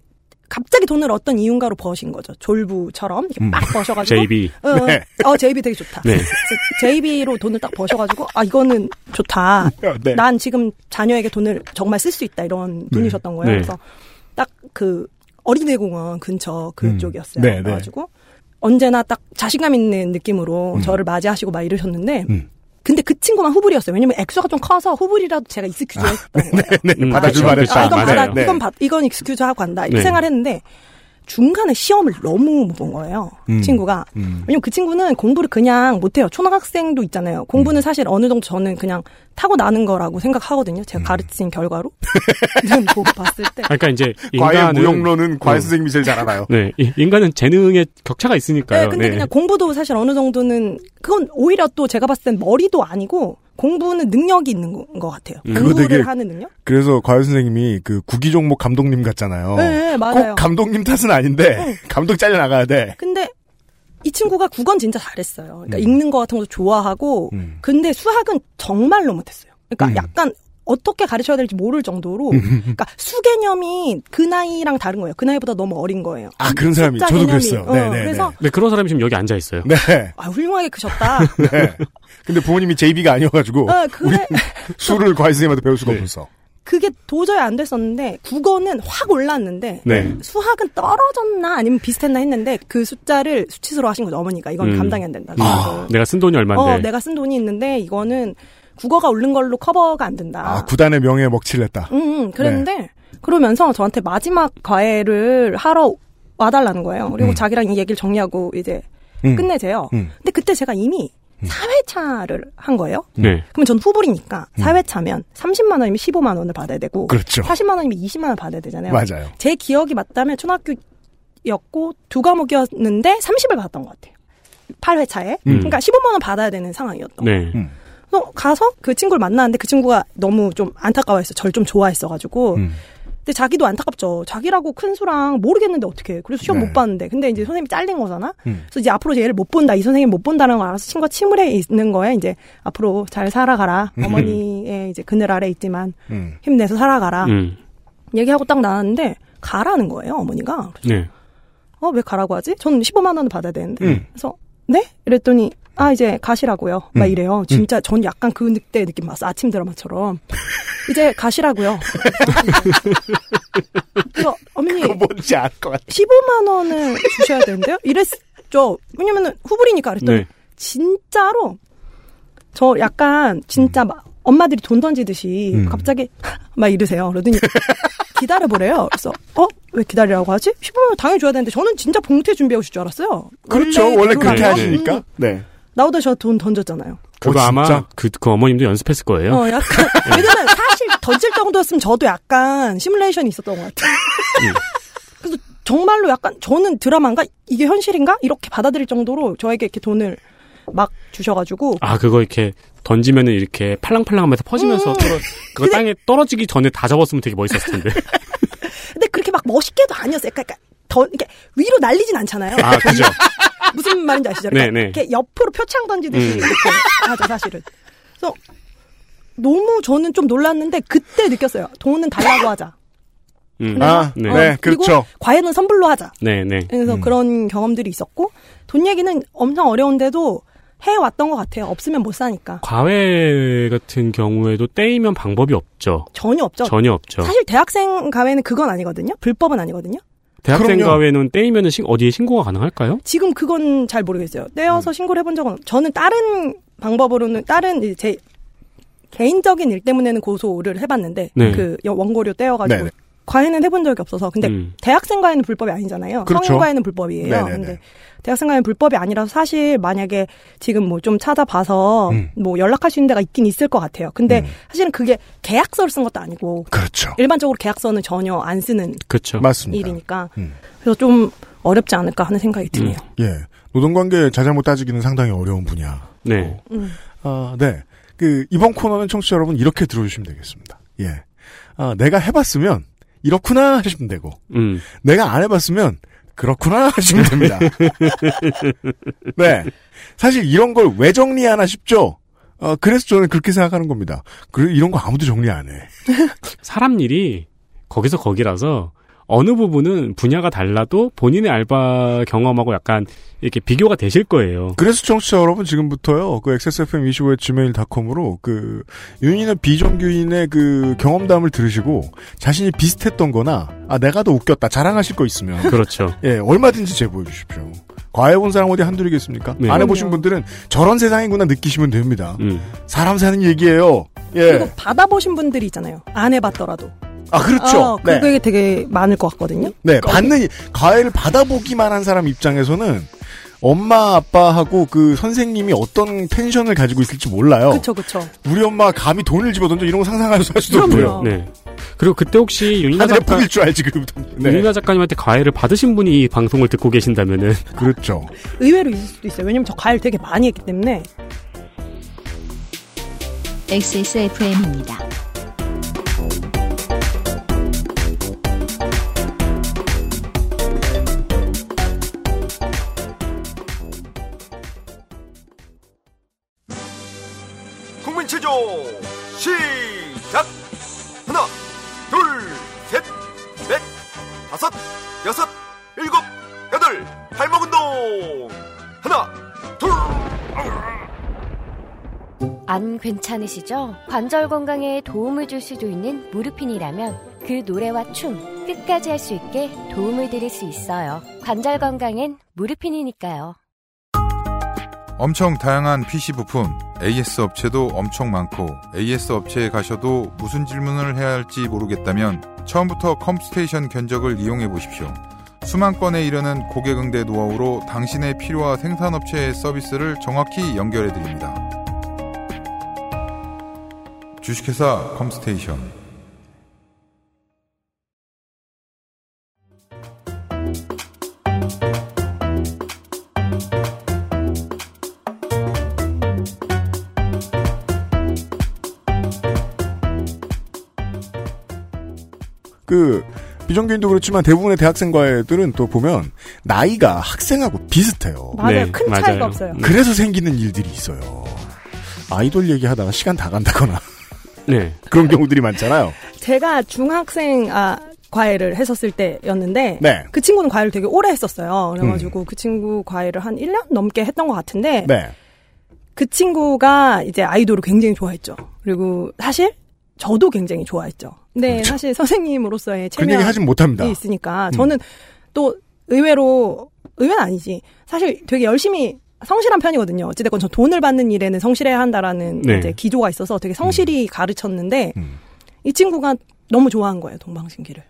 갑자기 돈을 어떤 이유인가로 버신 거죠. 졸부처럼 이렇게 음. 막 버셔가지고 JB. 어, 네. 어, JB 되게 좋다. 네. JB로 돈을 딱 버셔가지고, 아, 이거는 좋다. 네. 난 지금 자녀에게 돈을 정말 쓸 수 있다. 이런 분이셨던 거예요. 네. 그래서 딱 그 어린이공원 근처 그쪽이었어요. 네, 네. 그래가지고 언제나 딱 자신감 있는 느낌으로 음. 저를 맞이하시고 막 이러셨는데, 음. 근데 그 친구만 후불이었어요. 왜냐면 액수가 좀 커서 후불이라도 제가 excuse 했던 거예요. 네, 음, 받아줄 그렇죠, 말했다. 아, 이건. 받아, 네. 이건 받, 이건 excuse 하고 간다. 이렇게 네. 생각했는데, 중간에 시험을 너무 못 본 거예요. 음. 친구가. 음. 왜냐면 그 친구는 공부를 그냥 못해요. 초등학생도 있잖아요. 음. 공부는 사실 어느 정도 저는 그냥 타고 나는 거라고 생각하거든요. 제가 음. 가르친 결과로. 눈 보고 봤을 때. 그러니까 이제 과외 인간은 무용론은 과외 음. 선생님이 제일 잘 알아요. 네, 이- 인간은 재능의 격차가 네, 있으니까요. 근데 그냥 공부도 사실 어느 정도는 그건 오히려 또 제가 봤을 땐 머리도 아니고 공부는 능력이 있는 거- 것 같아요. 음. 공부를 되게 하는 능력? 그래서 과외 선생님이 그 구기 종목 감독님 같잖아요. 네, 네, 맞아요. 꼭 감독님 탓은 아닌데 감독 잘려 나가야 돼. 근데 이 친구가 국어는 진짜 잘했어요. 그러니까 음. 읽는 거 같은 것도 좋아하고, 음. 근데 수학은 정말로 못했어요. 그러니까 음. 약간 어떻게 가르쳐야 될지 모를 정도로, 그러니까 수 개념이 그 나이랑 다른 거예요. 그 나이보다 너무 어린 거예요. 아 그런 사람이 저도 개념이. 그랬어요. 어, 네, 네, 그래서 네, 그런 사람이 지금 여기 앉아 있어요. 네. 네. 아 훌륭하게 크셨다. 네. 근데 부모님이 JB가 아니어가지고 어, 그래. 술을 과외 선생님한테 배울 수가 네. 없었어. 그 그게 도저히 안 됐었는데 국어는 확 올랐는데 네. 수학은 떨어졌나 아니면 비슷했나 했는데 그 숫자를 수치수로 하신 거죠 어머니가 이건 음. 감당이 안 된다. 아, 내가 쓴 돈이 얼마인데. 어, 내가 쓴 돈이 있는데 이거는 국어가 오른 걸로 커버가 안 된다. 아, 구단의 명예에 먹칠을 했다. 음, 음, 그랬는데 그러면서 저한테 마지막 과외를 하러 와달라는 거예요. 그리고 음. 자기랑 이 얘기를 정리하고 이제 음. 끝내재요. 음. 근데 그때 제가 이미 4회차를 한 거예요. 네. 그러면 전 후불이니까 4회차면 30만 원이면 15만 원을 받아야 되고 음. 그렇죠. 40만 원이면 20만 원 받아야 되잖아요. 맞아요. 제 기억이 맞다면 초등학교였고 두 과목이었는데 30을 받았던 것 같아요. 8회차에. 음. 그러니까 15만 원 받아야 되는 상황이었던 네. 음. 그래 서 가서 그 친구를 만났는데 그 친구가 너무 좀 안타까워했어. 절 좀 좋아했어가지고. 음. 근데 자기도 안타깝죠. 자기라고 큰 수랑 모르겠는데 어떻게? 그래서 시험 네. 못 봤는데. 근데 이제 선생님이 잘린 거잖아. 음. 그래서 이제 앞으로 얘를 못 본다. 이 선생님 못 본다는 걸 알아서 친구가 침울해 있는 거에 이제 앞으로 잘 살아가라. 어머니의 이제 그늘 아래 있지만 음. 힘내서 살아가라. 음. 얘기하고 딱 나왔는데 가라는 거예요, 어머니가. 그래서 네. 어, 왜 가라고 하지? 저는 15만 원을 받아야 되는데. 음. 그래서 네? 이랬더니 아 이제 가시라고요. 막 음. 이래요. 진짜 전 약간 그 늑대 느낌 봤어. 아침 드라마처럼. 이제 가시라고요. 그래서 어머니 그거 뭔지 알 것 같아. 15만 원을 주셔야 되는데요? 이랬죠. 왜냐면은 후불이니까 그랬더니 네. 진짜로 저 약간 진짜 막 엄마들이 돈 던지듯이 음. 갑자기 막 이러세요. 그러더니 기다려 보래요. 그래서 어? 왜 기다리라고 하지? 15만 원 당연히 줘야 되는데 저는 진짜 봉투에 준비해 오실 줄 알았어요. 그렇죠. 원래 대로라면. 그렇게 네. 하시니까. 음, 네. 나오다 저돈 던졌잖아요. 그거 어, 아마? 그, 그 어머님도 연습했을 거예요. 어, 약간 왜냐면 사실 던질 정도였으면 저도 약간 시뮬레이션이 있었던 것 같아요. 그래서 정말로 약간 저는 드라마인가 이게 현실인가 이렇게 받아들일 정도로 저에게 이렇게 돈을 막 주셔가지고 아, 그거 이렇게 던지면은 이렇게 팔랑팔랑 하면서 퍼지면서 음. 떨어, 그거 땅에 떨어지기 전에 다 접었으면 되게 멋있었을 텐데. 근데 그렇게 막 멋있게도 아니었어요. 그러니까 더 이렇게 위로 날리진 않잖아요. 아, 그죠. 무슨 말인지 아시죠? 네, 그러니까 네. 이렇게 옆으로 표창 던지듯이 음. 이렇게 하죠, 사실은. 그래서 너무 저는 좀 놀랐는데 그때 느꼈어요. 돈은 달라고 하자. 음. 아, 네. 네, 어, 그리고 그렇죠. 과외는 선불로 하자. 네, 네. 그래서 음. 그런 경험들이 있었고 돈 얘기는 엄청 어려운데도 해왔던 것 같아요. 없으면 못 사니까 과외 같은 경우에도 떼이면 방법이 없죠. 전혀 없죠. 전혀 없죠. 사실 대학생 과외는 그건 아니거든요. 불법은 아니거든요. 대학생 그럼요. 과외는 떼이면은 신- 어디에 신고가 가능할까요? 지금 그건 잘 모르겠어요. 떼어서 음. 신고를 해본 적은 없- 저는 다른 방법으로는 다른 이제 제 개인적인 일 때문에는 고소를 해봤는데 네. 그 여- 원고료 떼어가지고 네네. 과외는 해본 적이 없어서 근데 음. 대학생 과외는 불법이 아니잖아요. 그렇죠. 성인 과외는 불법이에요. 네네네. 근데 대학생 과외는 불법이 아니라서 사실 만약에 지금 뭐 좀 찾아봐서 음. 뭐 연락할 수 있는 데가 있긴 있을 것 같아요. 근데 음. 사실은 그게 계약서를 쓴 것도 아니고 그렇죠. 일반적으로 계약서는 전혀 안 쓰는 그렇죠. 맞습니다. 일이니까 음. 그래서 좀 어렵지 않을까 하는 생각이 드네요. 예. 노동관계 자잘못 따지기는 상당히 어려운 분야. 네. 음. 아, 네. 그, 이번 코너는 청취자 여러분 이렇게 들어주시면 되겠습니다. 예. 아, 내가 해봤으면 이렇구나 하시면 되고, 음. 내가 안 해봤으면 그렇구나 하시면 됩니다. 네. 사실 이런 걸 왜 정리하나 싶죠? 어, 그래서 저는 그렇게 생각하는 겁니다. 그, 이런 거 아무도 정리 안 해. 사람 일이 거기서 거기라서 어느 부분은 분야가 달라도 본인의 알바 경험하고 약간 이렇게 비교가 되실 거예요. 그래서 청취자 여러분 지금부터요, 그 XSFM25의 gmail.com으로 그, 윤인의 비정규인의 그 경험담을 들으시고, 자신이 비슷했던 거나, 아, 내가 더 웃겼다, 자랑하실 거 있으면, 그렇죠. 예, 얼마든지 제보해 주십시오. 과외본 사람 어디 한둘이겠습니까? 네. 안 해보신. 분들은 저런 세상이구나 느끼시면 됩니다. 음. 사람 사는 얘기예요. 그리고 예. 받아보신 분들이 있잖아요. 안 해봤더라도. 아, 그렇죠. 어, 네. 그게 되게 많을 것 같거든요. 네, 받는, 과외를 받아보기만 한 사람 입장에서는 엄마, 아빠하고 그 선생님이 어떤 텐션을 가지고 있을지 몰라요. 그쵸, 그쵸. 우리 엄마가 감히 돈을 집어던져 이런 거 상상할 수 수도. 없고요. 네. 그리고 그때 혹시 윤희나 작가, 줄 알지, 그부터. 네. 윤희나 작가님한테 과외를 받으신 분이 이 방송을 듣고 계신다면은 그렇죠. 의외로 있을 수도 있어요. 왜냐면 저 과외를 되게 많이 했기 때문에. XSFM입니다. 괜찮으시죠? 관절 건강에 도움을 줄 수도 있는 무르핀이라면 그 노래와 춤 끝까지 할 수 있게 도움을 드릴 수 있어요. 관절 건강엔 무르핀이니까요. 엄청 다양한 PC 부품, AS 업체도 엄청 많고 AS 업체에 가셔도 무슨 질문을 해야 할지 모르겠다면 처음부터 컴스테이션 견적을 이용해 보십시오. 수만 건에 이르는 고객 응대 노하우로 당신의 필요와 생산업체의 서비스를 정확히 연결해 드립니다. 주식회사 컴스테이션 그 비정규인도 그렇지만 대부분의 대학생 과외들은 또 보면 나이가 학생하고 비슷해요. 맞아요. 네, 큰 맞아요. 차이가 없어요. 그래서 생기는 일들이 있어요. 아이돌 얘기하다가 시간 다 간다거나 네. 그런 경우들이 많잖아요. 제가 중학생 아 과외를 했었을 때였는데 네. 그 친구는 과외를 되게 오래 했었어요. 그래가지고 그 친구 과외를 한 1년 넘게 했던 것 같은데 네. 그 친구가 이제 아이돌을 굉장히 좋아했죠. 그리고 사실 저도 굉장히 좋아했죠. 근데 사실 선생님으로서의 얘기 체면이 하진 못합니다. 있으니까 저는 또 의외로 의외는 아니지. 사실 되게 열심히 성실한 편이거든요. 어찌됐건 저 돈을 받는 일에는 성실해야 한다라는 네. 이제 기조가 있어서 되게 성실히 가르쳤는데 음. 이 친구가 너무 좋아한 거예요. 동방신기를.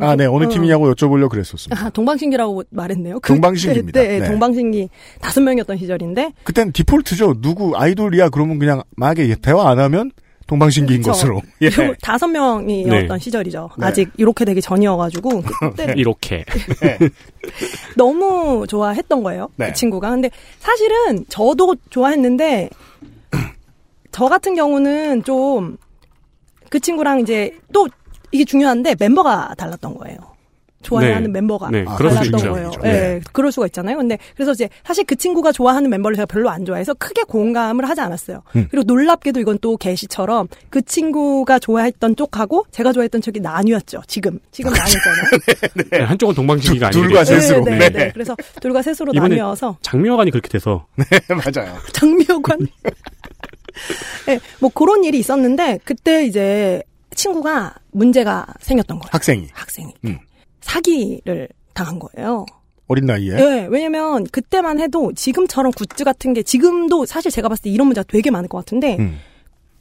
아, 네. 어느 어. 팀이냐고 여쭤보려고 그랬었습니다. 아, 동방신기라고 말했네요. 그때, 동방신기입니다. 네, 네. 동방신기 다섯 명이었던 시절인데 그땐 디폴트죠. 누구 아이돌이야 그러면 그냥 막에 대화 안 하면 동방신기인. 것으로. 예. 요 다섯 명이었던 네. 시절이죠. 네. 아직 이렇게 되기 전이어가지고 그때 이렇게. 너무 좋아했던 거예요. 네. 그 친구가. 근데 사실은 저도 좋아했는데 저 같은 경우는 좀 그 친구랑 이제 또 이게 중요한데 멤버가 달랐던 거예요. 좋아하는 네. member가 네, 아, 달랐던. 거예요. 네. 네. 그럴 수가 있잖아요. 근데 그래서 이제 사실 그 친구가 좋아하는 멤버를 제가 별로 안 좋아해서 크게 공감을 하지 않았어요. 음. 그리고 놀랍게도 이건 또 게시처럼 그 친구가 좋아했던 쪽하고 제가 좋아했던 쪽이 나뉘었죠. 지금 지금 나뉘었잖아요. 네, 한쪽은 동방신기가 둘- 아니고 둘과 셋으로. 네, 네, 네. 네. 그래서 둘과 셋으로 이번에 나뉘어서 장미화관이 그렇게 돼서 맞아요. 장미여관. 네, 뭐 그런 일이 있었는데 그때 이제 친구가 문제가 생겼던 거예요. 학생이 학생이 음. 사기를 당한 거예요. 어린 나이에 네, 왜냐면 그때만 해도 지금처럼 굿즈 같은 게 지금도 사실 제가 봤을 때 이런 문제가 되게 많을 것 같은데 음.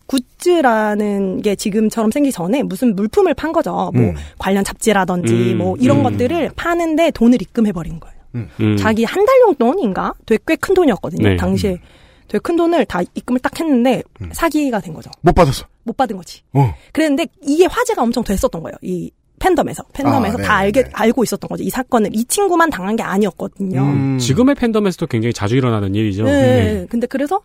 굿즈라는 게 지금처럼 생기기 전에 무슨 물품을 판 거죠. 뭐 음. 관련 잡지라든지 음, 뭐 이런 음. 것들을 파는데 돈을 입금해 버린 거예요. 음. 자기 한 달 용돈인가? 되게 꽤 큰 돈이었거든요. 네. 당시에 되게 큰 돈을 다 입금을 딱 했는데 음. 사기가 된 거죠. 못 받았어. 못 받은 거지. 어. 그랬는데 이게 화제가 엄청 됐었던 거예요. 이 팬덤에서 팬덤에서 아, 다 네, 알게 네. 알고 있었던 거죠. 이 사건을 이 친구만 당한 게 아니었거든요. 음. 지금의 팬덤에서도 굉장히 자주 일어나는 일이죠. 네. 네. 근데 그래서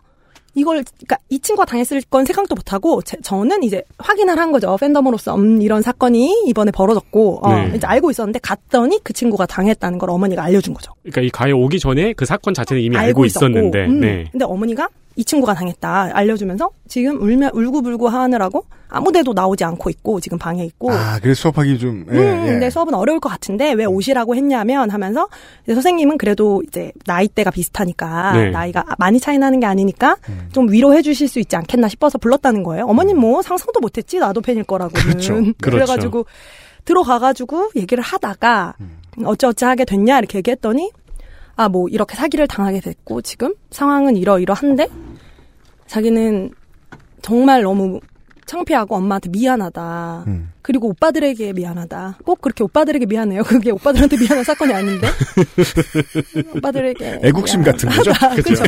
이걸 그러니까 이 친구가 당했을 건 생각도 못 하고 제- 저는 이제 확인을 한 거죠. 팬덤으로서 음, 이런 사건이 이번에 벌어졌고 어, 네. 이제 알고 있었는데 갔더니 그 친구가 당했다는 걸 어머니가 알려준 거죠. 그러니까 이 가해 오기 전에 그 사건 자체는 이미 알고, 알고 있었고, 있었는데. 음. 네. 근데 어머니가 이 친구가 당했다 알려주면서 지금 울며 울고불고 하느라고 아무데도 나오지 않고 있고 지금 방에 있고 아, 그래서 수업하기 좀 예, 음, 예. 근데 수업은 어려울 것 같은데 왜 오시라고 했냐면 하면서 이제 선생님은 그래도 이제 나이대가 비슷하니까 네. 나이가 많이 차이 나는 게 아니니까 음. 좀 위로해 주실 수 있지 않겠나 싶어서 불렀다는 거예요. 어머님 뭐 상상도 못했지 나도 팬일 거라고는. 그렇죠. 그렇죠. 래가지고 들어가가지고 얘기를 하다가 음. 어찌어찌 하게 됐냐 이렇게 얘기했더니 아 뭐 이렇게 사기를 당하게 됐고 지금 상황은 이러이러한데 자기는 정말 너무 창피하고 엄마한테 미안하다. 음. 그리고 오빠들에게 미안하다. 꼭 그렇게 오빠들에게 미안해요. 그게 오빠들한테 미안한 사건이 아닌데. 오빠들에게. 애국심 같은 거죠? 그죠?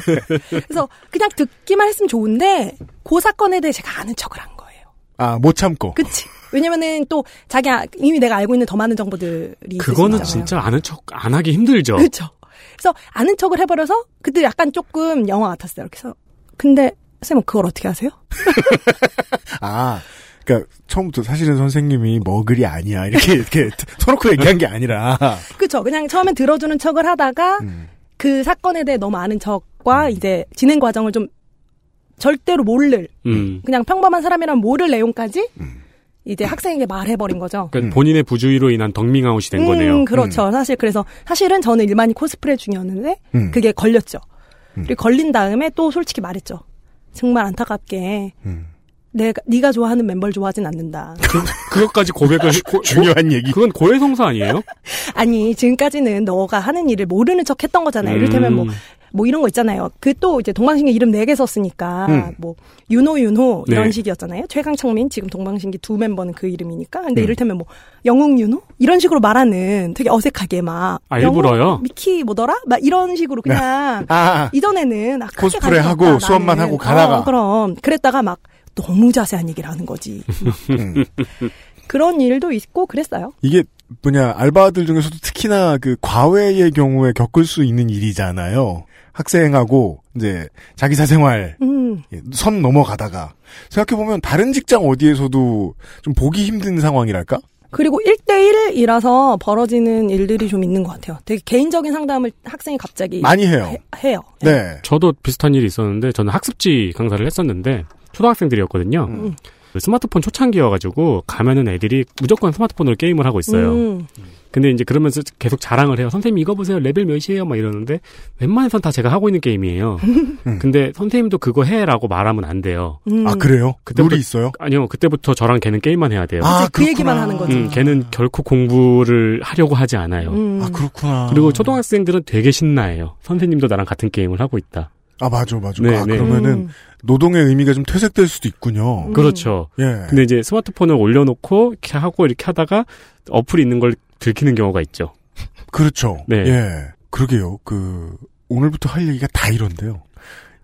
그래서 그냥 듣기만 했으면 좋은데 그 사건에 대해 제가 아는 척을 한 거예요. 아, 못 참고. 그치? 왜냐면은 또 자기 아- 이미 내가 알고 있는 더 많은 정보들이 그거는 있잖아요. 진짜 아는 척 안 하기 힘들죠. 그렇죠. 그래서 아는 척을 해버려서 그때 약간 조금 영화 같았어요. 그래서 근데 쌤은 그걸 어떻게 하세요? 아, 그러니까 처음부터 사실은 선생님이 머글이 아니야 이렇게 이렇게 터놓고 얘기한 게 아니라. 그쵸. 그냥 처음엔 들어주는 척을 하다가 음. 그 사건에 대해 너무 아는 척과 이제 진행 과정을 좀 절대로 모를 음. 그냥 평범한 사람이란 모를 내용까지 음. 이제 학생에게 말해버린 거죠. 그러니까 본인의 부주의로 인한 덕밍아웃이 된 거네요. 음, 그렇죠. 사실 그래서 사실은 저는 일반인 코스프레 중이었는데 음. 그게 걸렸죠. 음. 그리고 걸린 다음에 또 솔직히 말했죠. 정말 안타깝게 음. 내가 네가 좋아하는 멤버를 좋아하진 않는다. 그 것까지 고백을 고- 중요한 얘기. 그건 고해성사 아니에요? 아니 지금까지는 너가 하는 일을 모르는 척 했던 거잖아요. 이를테면 뭐 음. 뭐 이런 거 있잖아요. 그 또 이제 동방신기 이름 네 개 썼으니까 음. 뭐 윤호 윤호 이런 네. 식이었잖아요. 최강창민 지금 동방신기 두 멤버는 그 이름이니까. 근데 음. 이를테면 뭐 영웅 윤호 이런 식으로 말하는 되게 어색하게 막 아, 일부러요? 미키 뭐더라? 막 이런 식으로 그냥 아, 이전에는 아, 코스프레 하고 없다, 수업만 나는. 하고 가다가. 어, 그럼 그랬다가 막 너무 자세한 얘기를 하는 거지. 음. 그런 일도 있고 그랬어요. 이게 뭐냐 알바들 중에서도 특히나 그 과외의 경우에 겪을 수 있는 일이잖아요. 학생하고 이제 자기 사생활 음. 예, 선 넘어가다가 생각해 보면 다른 직장 어디에서도 좀 보기 힘든 상황이랄까? 그리고 1대1이라서 벌어지는 일들이 좀 있는 것 같아요. 되게 개인적인 상담을 학생이 갑자기 많이 해요. 해, 요 네. 저도 비슷한 일이 있었는데 저는 학습지 강사를 했었는데 초등학생들이었거든요. 음. 그 스마트폰 초창기여가지고 가면은 애들이 무조건 스마트폰으로 게임을 하고 있어요. 음. 근데 이제 그러면서 계속 자랑을 해요. 선생님 이거 보세요. 레벨 몇이에요? 막 이러는데 웬만해선 다 제가 하고 있는 게임이에요. 근데 선생님도 그거 해라고 말하면 안 돼요. 음. 아 그래요? 그때부터- 룰이 있어요? 아니요. 그때부터 저랑 걔는 게임만 해야 돼요. 아, 이제 그 얘기만. 하는 거지. 음, 걔는 결코 공부를 하려고 하지 않아요. 음. 아 그렇구나. 그리고 초등학생들은 되게 신나해요. 선생님도 나랑 같은 게임을 하고 있다. 아 맞아 맞아. 네, 아, 네. 그러면은 음. 노동의 의미가 좀 퇴색될 수도 있군요. 그렇죠. 예. 근데 이제 스마트폰을 올려놓고 이렇게 하고 이렇게 하다가 어플이 있는 걸 들키는 경우가 있죠. 그렇죠. 네. 예. 그러게요. 그 오늘부터 할 얘기가 다 이런데요.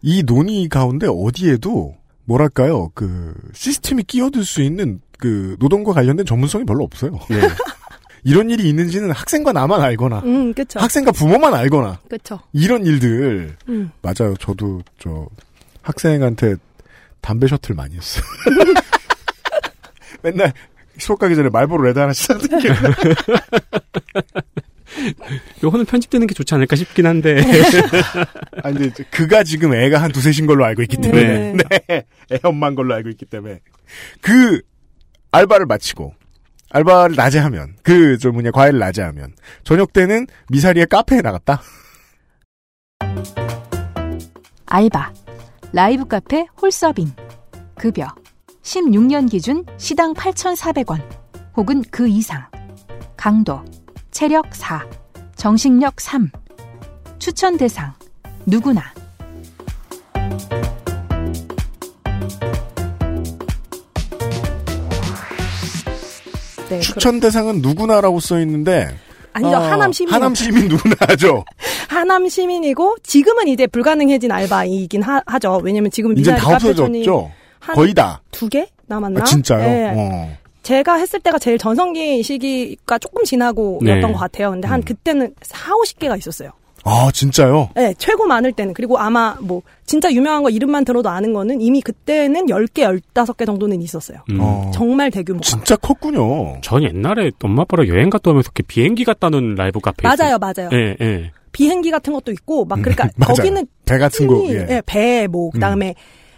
이 논의 가운데 어디에도 뭐랄까요? 그 시스템이 끼어들 수 있는 그 노동과 관련된 전문성이 별로 없어요. 네. 이런 일이 있는지는 학생과 나만 알거나 음, 그쵸. 학생과 부모만 알거나 그쵸. 이런 일들 음. 맞아요. 저도 저 학생한테 담배 셔틀 많이 했어요. 맨날 수업 가기 전에 말보로 레드 하나씩 사는 게 요거는 편집되는 게 좋지 않을까 싶긴 한데. 아, 근데 이제 그가 지금 애가 한 두셋인 걸로 알고 있기 때문에. 네. 네. 애 엄마인 걸로 알고 있기 때문에. 그, 알바를 마치고, 알바를 낮에 하면, 그, 저 뭐냐, 과외를 낮에 하면, 저녁 때는 미사리의 카페에 나갔다? 알바, 라이브 카페 홀서빙, 급여, 16년 기준 시당 8,400원, 혹은 그 이상, 강도, 체력 4, 정신력 3, 추천 대상, 누구나, 네, 추천 대상은 누구나라고 써 있는데, 아니죠. 어, 하남 시민. 하남 시민 누구나 하죠. 하남 시민이고 지금은 이제 불가능해진 알바이긴 하, 죠 왜냐면 지금 이제 다 없어졌죠? 한 거의 다. 두 개 남았나? 아, 진짜요? 네. 어. 제가 했을 때가 제일 전성기 시기가 조금 지나고였던 네. 것 같아요. 근데 한 음. 그때는 4, 50개가 있었어요. 아, 진짜요? 네, 최고 많을 때는. 그리고 아마 뭐 진짜 유명한 거 이름만 들어도 아는 거는 이미 그때는 10개, 15개 정도는 있었어요. 음. 어. 정말 대규모. 진짜 컸군요. 전 옛날에 엄마 아빠랑 여행 갔다 오면서 이렇게 비행기 갔다는 라이브 카페 맞아요, 맞아요. 예, 예. 비행기 같은 것도 있고 막 그러니까 맞아요. 거기는 배 같은 거, 예. 예, 배, 뭐, 그 다음에,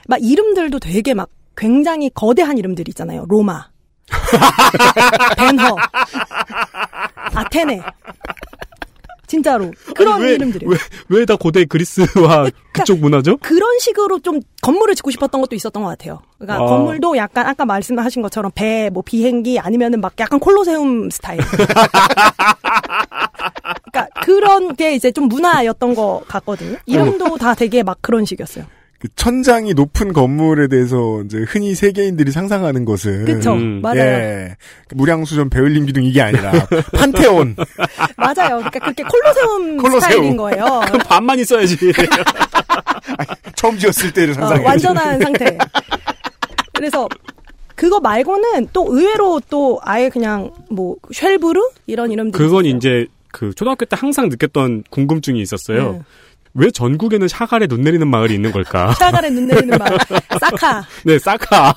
막 이름들도 되게 막 굉장히 거대한 이름들 있잖아요. 로마. 벤허. 아테네. 진짜로. 그런 왜, 이름들이에요. 왜, 왜 다 고대 그리스와 그쪽 문화죠? 그런 식으로 좀 건물을 짓고 싶었던 것도 있었던 것 같아요. 그러니까 아. 건물도 약간 아까 말씀하신 것처럼 배, 뭐 비행기 아니면은 막 약간 콜로세움 스타일. 그러니까 그런 게 이제 좀 문화였던 것 같거든요. 이름도 다 되게 막 그런 식이었어요. 그 천장이 높은 건물에 대해서 이제 흔히 세계인들이 상상하는 것은 그쵸. 음. 맞아요. 예. 무량수전 베을린 기둥 이게 아니라 판테온 맞아요. 그러니까 그렇게 콜로세움, 콜로세움. 스타일인 거예요. 그럼 반만 있어야지. 처음 지었을 때를 어, 상상해. 완전한 상태. 그래서 그거 말고는 또 의외로 또 아예 그냥 뭐 쉘브르 이런 이름들이 그건 있었어요. 이제 그 초등학교 때 항상 느꼈던 궁금증이 있었어요. 네. 왜 전국에는 샤갈에 눈 내리는 마을이 있는 걸까? 샤갈에 눈 내리는 말 사카. 네, 사카.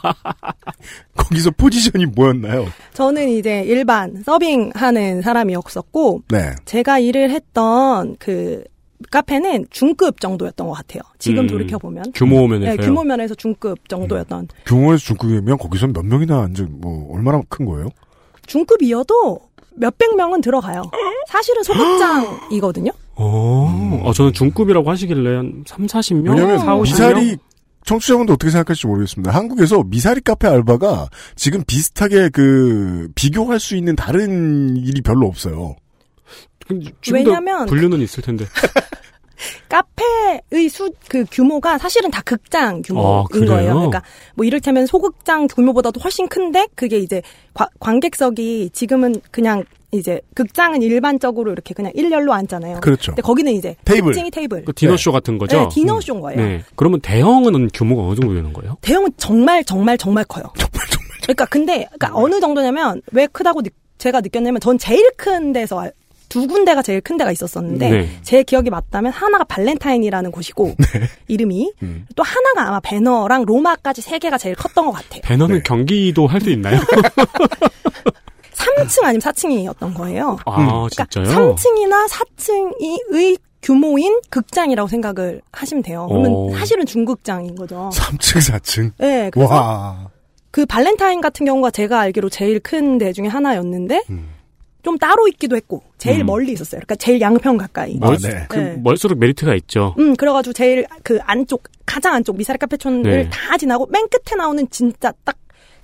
거기서 포지션이 뭐였나요? 저는 이제 일반 서빙하는 사람이었었고 네. 제가 일을 했던 그 카페는 중급 정도였던 것 같아요. 지금 음. 돌이켜 보면. 규모 면에서요. 네, 규모 면에서 중급 정도였던. 규모에서 중급이면 거기서 몇 명이나 앉아 뭐 얼마나 큰 거예요? 중급이어도 몇백 명은 들어가요. 사실은 소극장이거든요. 오. 어, 저는 중급이라고 하시길래 한 3, 40명? 왜냐면 4, 50명? 미사리 청취자분도 어떻게 생각할지 모르겠습니다. 한국에서 미사리 카페 알바가 지금 비슷하게 그 비교할 수 있는 다른 일이 별로 없어요. 왜냐면 분류는 있을 텐데. 카페의 수, 그 규모가 사실은 다 극장 아, 규모인 그래요? 거예요. 그러니까 뭐 이를테면 소극장 규모보다도 훨씬 큰데 그게 이제 과- 관객석이 지금은 그냥 이제 극장은 일반적으로 이렇게 그냥 일렬로 앉잖아요. 그렇죠. 근데 거기는 이제 테이블. 특징이 테이블. 그 디너쇼 같은 거죠? 네, 디너쇼인 거예요. 네. 그러면 대형은 규모가 어느 정도 되는 거예요? 대형은 정말 정말 정말 커요. 정말 정말. 그러니까 근데 그러니까 어느 정도냐면 왜 크다고 느- 제가 느꼈냐면 전 제일 큰 데서 알- 두 군데가 제일 큰 데가 있었었는데 네. 제 기억이 맞다면 하나가 발렌타인이라는 곳이고 이름이 음. 또 하나가 아마 배너랑 로마까지 세 개가 제일 컸던 것 같아요. 배너는 경기도 할 수 있나요? 3층 아니면 4층이었던 거예요. 아, 그러니까 진짜요? 3층이나 4층의 규모인 극장이라고 생각을 하시면 돼요. 그러면 오. 사실은 중극장인 거죠. 3층, 4층. 네, 그래서 와. 그 발렌타인 같은 경우가 제가 알기로 제일 큰데 중에 하나였는데 음. 좀 따로 있기도 했고 제일 음. 멀리 있었어요. 그러니까 제일 양평 가까이. 아, 멀, 네. 그 네. 멀수록 메리트가 있죠. 음, 그래가지고 제일 그 안쪽 가장 안쪽 미사리 카페촌을 네. 다 지나고 맨 끝에 나오는 진짜 딱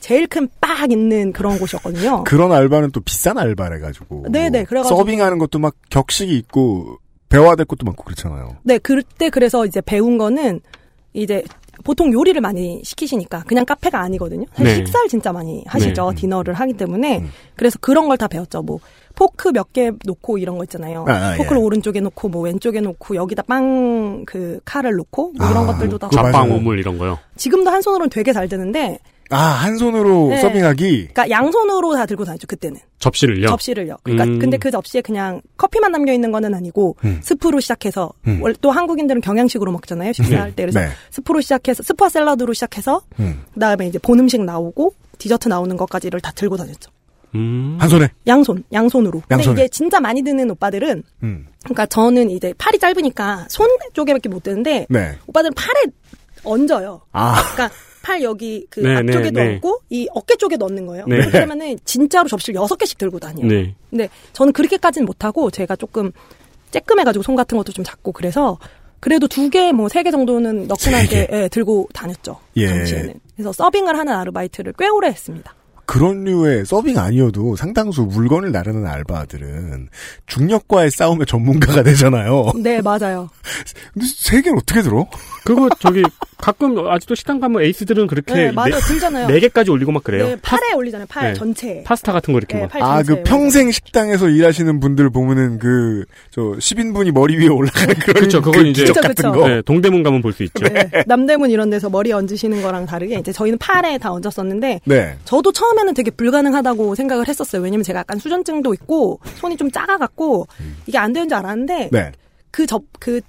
제일 큰 빡 있는 그런 곳이었거든요. 그런 알바는 또 비싼 알바래가지고. 네네, 그래가지고- 서빙하는 것도 막 격식이 있고, 배워야 될 것도 많고 그렇잖아요. 네, 그때 그래서 이제 배운 거는 이제 보통 요리를 많이 시키시니까 그냥 카페가 아니거든요. 사실 네. 식사를 진짜 많이 하시죠. 네. 디너를 하기 때문에 음. 그래서 그런 걸 다 배웠죠. 뭐 포크 몇 개 놓고 이런 거 있잖아요. 아, 아, 포크를 예. 오른쪽에 놓고 뭐 왼쪽에 놓고 여기다 빵 그 칼을 놓고 뭐 이런 아, 것들도 다. 잡방 우물 이런 거요. 지금도 한 손으로는 되게 잘 되는데 아, 한 손으로 네. 서빙하기? 그러니까 양손으로 다 들고 다녔죠 그때는 접시를요? 접시를요. 그러니까 음. 근데 그 접시에 그냥 커피만 담겨 있는 거는 아니고 음. 스프로 시작해서 음. 원래 또 한국인들은 경양식으로 먹잖아요 식사할 때 그래서 네. 스프로 시작해서 스프와 샐러드로 시작해서 음. 그다음에 이제 본 음식 나오고 디저트 나오는 것까지를 다 들고 다녔죠. 음. 한 손에? 양손, 양손으로. 근데 양손에. 이게 진짜 많이 드는 오빠들은 음. 그러니까 저는 이제 팔이 짧으니까 손 쪽에밖에 못 드는데 네. 오빠들은 팔에 얹어요. 아. 그러니까 팔 여기 그 네, 앞쪽에도 네, 네. 얹고 이 어깨 쪽에 넣는 거예요. 네. 그렇게 하면은 진짜로 접시를 여섯 개씩 들고 다녀요. 네. 근데 저는 그렇게까지는 못하고 제가 조금 쬐끔해가지고 손 같은 것도 좀 작고 그래서 그래도 두 개, 뭐 세 개 정도는 넉넉하게 예, 들고 다녔죠. 예. 당시에는. 그래서 서빙을 하는 아르바이트를 꽤 오래 했습니다. 그런 류의 서빙 아니어도 상당수 물건을 나르는 알바들은 중력과의 싸움의 전문가가 되잖아요. 네, 맞아요. 근데 세 개를 어떻게 들어? 그거 저기 가끔 아직도 식당 가면 에이스들은 그렇게 네, 맞아요. 들잖아요. 네 개까지 올리고 막 그래요. 네, 팔에 올리잖아요. 팔 네. 전체에. 파스타 같은 거 이렇게 네, 막. 팔 아. 그 평생 식당에서 일하시는 분들 보면은 그, 저, 10인분이 머리 위에 올라가는 그런. 그렇죠. 그건 그 이제 그쵸, 같은 그쵸. 거. 네, 동대문 가면 볼 수 있죠. 네, 남대문 이런 데서 머리 얹으시는 거랑 다르게 이제 저희는 팔에 다 얹었었는데 네. 저도 처음에는 되게 불가능하다고 생각을 했었어요. 왜냐면 제가 약간 수전증도 있고 손이 좀 작아 갖고 이게 안 되는 줄 알았는데 네. 그 접, 그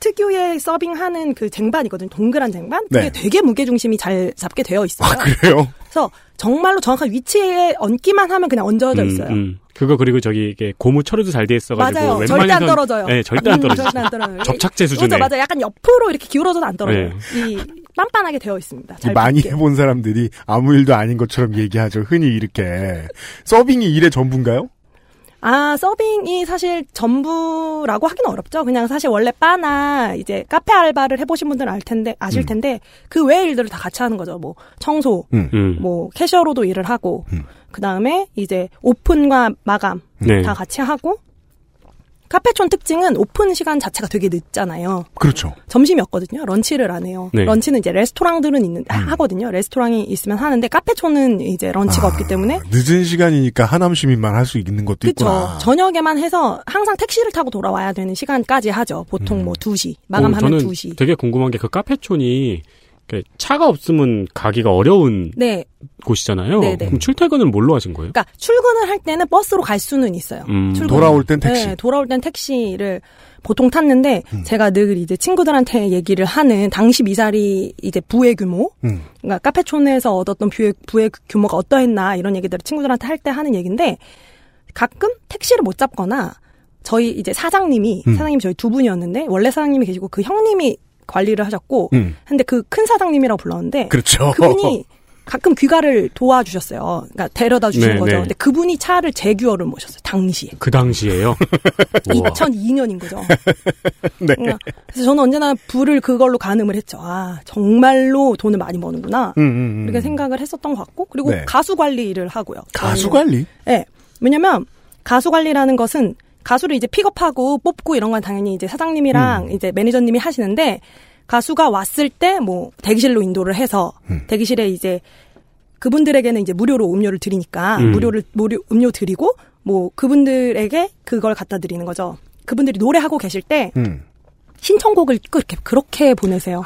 특유의 서빙하는 그 쟁반이거든요. 동그란 쟁반? 그게 네. 되게 무게중심이 잘 잡게 되어 있어요. 아, 그래요? 그래서 정말로 정확한 위치에 얹기만 하면 그냥 얹어져 음, 있어요. 음. 그거 그리고 저기 이게 고무 처리도 잘 돼 있어가지고 맞아요. 절대 안 떨어져요. 네, 절대 안 음, 떨어지죠. 절대 안 떨어져요. 접착제 수준에. 그렇죠, 맞아요. 약간 옆으로 이렇게 기울어져도 안 떨어져요. 네. 이 빤빤하게 되어 있습니다. 잘 많이 붙게. 해본 사람들이 아무 일도 아닌 것처럼 얘기하죠. 흔히 이렇게. 서빙이 일의 전부인가요? 아, 서빙이 사실 전부라고 하기는 어렵죠. 그냥 사실 원래 바나 이제 카페 알바를 해보신 분들은 알 텐데, 아실 음. 텐데, 그 외의 일들을 다 같이 하는 거죠. 뭐, 청소, 음. 음. 뭐, 캐셔로도 일을 하고, 음. 그 다음에 이제 오픈과 마감 네. 다 같이 하고, 카페촌 특징은 오픈 시간 자체가 되게 늦잖아요. 그렇죠. 점심이었거든요. 런치를 안 해요. 네. 런치는 이제 레스토랑들은 있는, 하거든요. 레스토랑이 있으면 하는데, 카페촌은 이제 런치가 아, 없기 때문에, 늦은 시간이니까 하남 시민만 할 수 있는 것도 그쵸. 있구나. 저녁에만 해서 항상 택시를 타고 돌아와야 되는 시간까지 하죠. 보통 음. 뭐 2시. 어, 마감하면 저는 2시. 되게 궁금한 게 그 카페촌이 차가 없으면 가기가 어려운 네. 곳이잖아요. 네, 네. 그럼 출퇴근은 뭘로 하신 거예요? 그러니까 출근을 할 때는 버스로 갈 수는 있어요. 음. 돌아올 땐 택시. 네, 돌아올 땐 택시를 보통 탔는데 음. 제가 늘 이제 친구들한테 얘기를 하는 당시 미사리 이제 부의 규모 음. 그러니까 카페촌에서 얻었던 부의, 부의 규모가 어떠했나 이런 얘기들을 친구들한테 할 때 하는 얘기인데 가끔 택시를 못 잡거나 저희 이제 사장님이 음. 사장님이 저희 두 분이었는데 원래 사장님이 계시고 그 형님이 관리를 하셨고 음. 근데 그 큰 사장님이라고 불렀는데 그렇죠. 그분이 가끔 귀가를 도와주셨어요. 그러니까 데려다 주신 네, 거죠. 네. 근데 그분이 차를 제규어를 모셨어요. 당시에. 그 당시에요. 우와. 2002년인 거죠. 네. 그러니까 그래서 저는 언제나 불을 그걸로 가늠을 했죠. 아, 정말로 돈을 많이 버는구나. 음, 음, 음. 이렇게 생각을 했었던 것 같고, 그리고 네. 가수 관리를 하고요. 가수. 관리? 네. 왜냐면, 가수 관리라는 것은 가수를 이제 픽업하고 뽑고 이런 건 당연히 이제 사장님이랑 음. 이제 매니저님이 하시는데, 가수가 왔을 때 뭐 대기실로 인도를 해서 음. 대기실에 이제 그분들에게는 이제 무료로 음료를 드리니까 음. 무료를 무료 음료 드리고 뭐 그분들에게 그걸 갖다 드리는 거죠. 그분들이 노래하고 계실 때 음. 신청곡을 그렇게 그렇게 보내세요.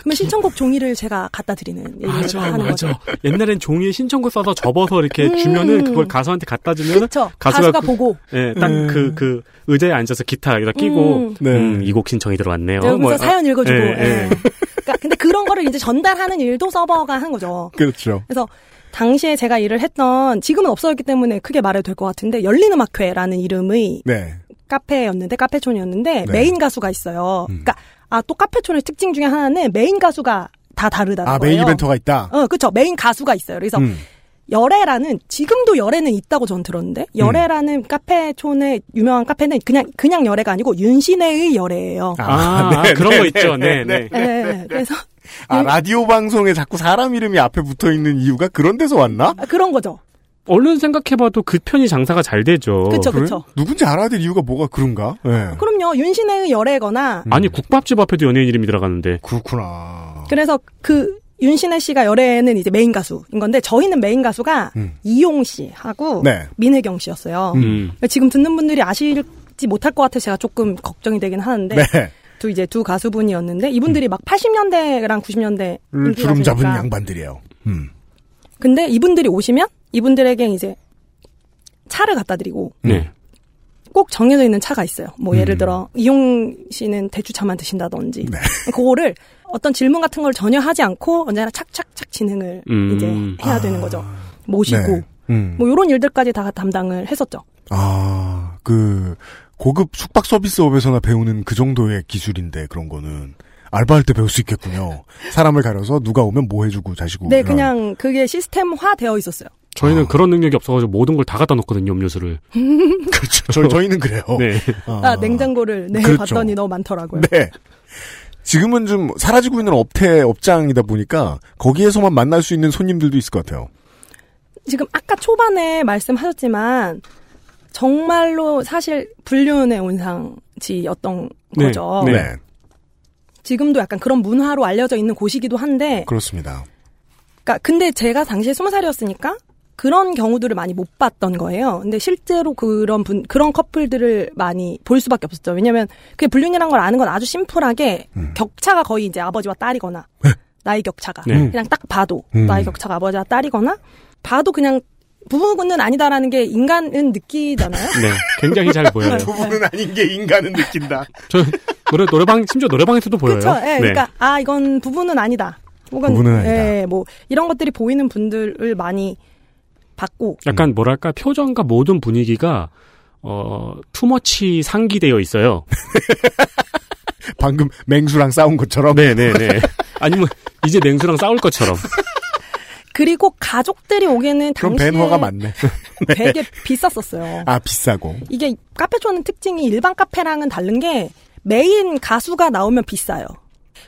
그러면 신청곡 종이를 제가 갖다 드리는 맞아, 하는 거죠. 맞아. 옛날엔 종이에 신청곡 써서 접어서 이렇게 음. 주면은 그걸 가수한테 갖다 주면 그렇죠. 가수가 가수가 그- 보고 예, 딱 음. 그, 그 의자에 앉아서 기타 여기다 끼고, 음. 네. 음, 이곡 신청이 들어왔네요. 여기서 뭐, 사연 읽어주고. 예, 예. 예. 그러니까 근데 그런 거를 이제 전달하는 일도 서버가 한 거죠. 그렇죠. 그래서 당시에 제가 일을 했던 지금은 없어졌기 때문에 크게 말해도 될 것 같은데 열린 음악회라는 이름의 네. 카페였는데 카페촌이었는데 네. 메인 가수가 있어요. 음. 그러니까 아 또 카페촌의 특징 중에 하나는 메인 가수가 다 다르다는 아, 거예요. main eventer가 있다? 어, 그렇죠. 메인 가수가 있어요. 그래서 음. 열애라는 지금도 열애는 있다고 전 들었는데 열애라는 카페촌의 유명한 카페는 그냥 그냥 열애가 아니고 윤신혜의 열애예요. 아, 네, 아, 그런 네, 거 있죠. 네, 네, 네. 네, 그래서 아, 라디오 방송에 자꾸 사람 이름이 앞에 붙어 있는 이유가 그런 데서 왔나? 아, 그런 거죠. 얼른 생각해봐도 그 편이 장사가 잘 되죠. 그쵸, 그래? 그쵸. 누군지 알아야 될 이유가 뭐가 그런가? 네. 그럼요. 윤신혜의 열애거나 아니, 국밥집 앞에도 연예인 이름이 들어가는데. 그렇구나. 그래서 그 윤신혜 씨가 열애는 이제 메인 가수인 건데 저희는 메인 가수가 음. 이용 씨하고 네. 민혜경 씨였어요. 음. 지금 듣는 분들이 아실지 못할 것 같아서 제가 조금 걱정이 되긴 하는데 네. 두 이제 두 가수분이었는데 이분들이 막 80년대랑 90년대 음, 주름 잡은. 양반들이에요. 음. 근데 이분들이 오시면 이분들에게 이제 차를 갖다 드리고 네. 꼭 정해져 있는 차가 있어요. 뭐 음. 예를 들어 이용 씨는 대추차만 드신다든지 네. 그거를 어떤 질문 같은 걸 전혀 하지 않고 언제나 착착착 진행을 음. 이제 해야 되는 거죠. 모시고 네. 음. 뭐 이런 일들까지 다 담당을 했었죠. 아, 그, 고급 숙박 서비스업에서나 배우는 그 정도의 기술인데, 그런 거는. 알바할 때 배울 수 있겠군요. 사람을 가려서 누가 오면 뭐 해주고 자시고. 네. 그냥 그게 시스템화 되어 있었어요. 저희는 아. 그런 능력이 없어가지고 모든 걸 다 갖다 놓거든요, 음료수를. 그렇죠. 저, 저희는 그래요. 네. 아, 냉장고를 네 그렇죠. 봤더니 너무 많더라고요. 네. 지금은 좀 사라지고 있는 업태, 업장이다 보니까 거기에서만 만날 수 있는 손님들도 있을 것 같아요. 지금 아까 초반에 말씀하셨지만 정말로 사실 불륜의 온상지였던 네, 거죠. 네. 지금도 약간 그런 문화로 알려져 있는 곳이기도 한데, 그렇습니다. 그러니까 근데 제가 당시에 스무 살이었으니까 그런 경우들을 많이 못 봤던 거예요. 근데 실제로 그런 분 그런 커플들을 많이 볼 수밖에 없었죠. 왜냐면 그게 불륜이란 걸 아는 건 아주 심플하게 음. 격차가 거의 이제 아버지와 딸이거나 나이 격차가 네. 그냥 딱 봐도 음. 나이 격차가 아버지와 딸이거나 봐도 그냥 부부는 아니다라는 게 인간은 느끼잖아요. 네. 굉장히 잘 보여요. 부부는 아닌 게 인간은 느낀다. 저 노래, 노래방, 심지어 노래방에서도 보여요. 그렇죠. 예, 네. 그러니까 아 이건 부부는 아니다. 혹은 부부는 아니다. 예, 뭐 이런 것들이 보이는 분들을 많이 봤고 약간 뭐랄까, 표정과 모든 분위기가, 어, 투머치 상기되어 있어요. 방금 맹수랑 싸운 것처럼. 네네네. 아니면, 이제 맹수랑 싸울 것처럼. 그리고 가족들이 오기에는 그럼 당시에 벤화가 많네. 되게 비쌌었어요. 아, 비싸고. 이게 카페촌은 특징이 일반 카페랑은 다른 게 메인 가수가 나오면 비싸요.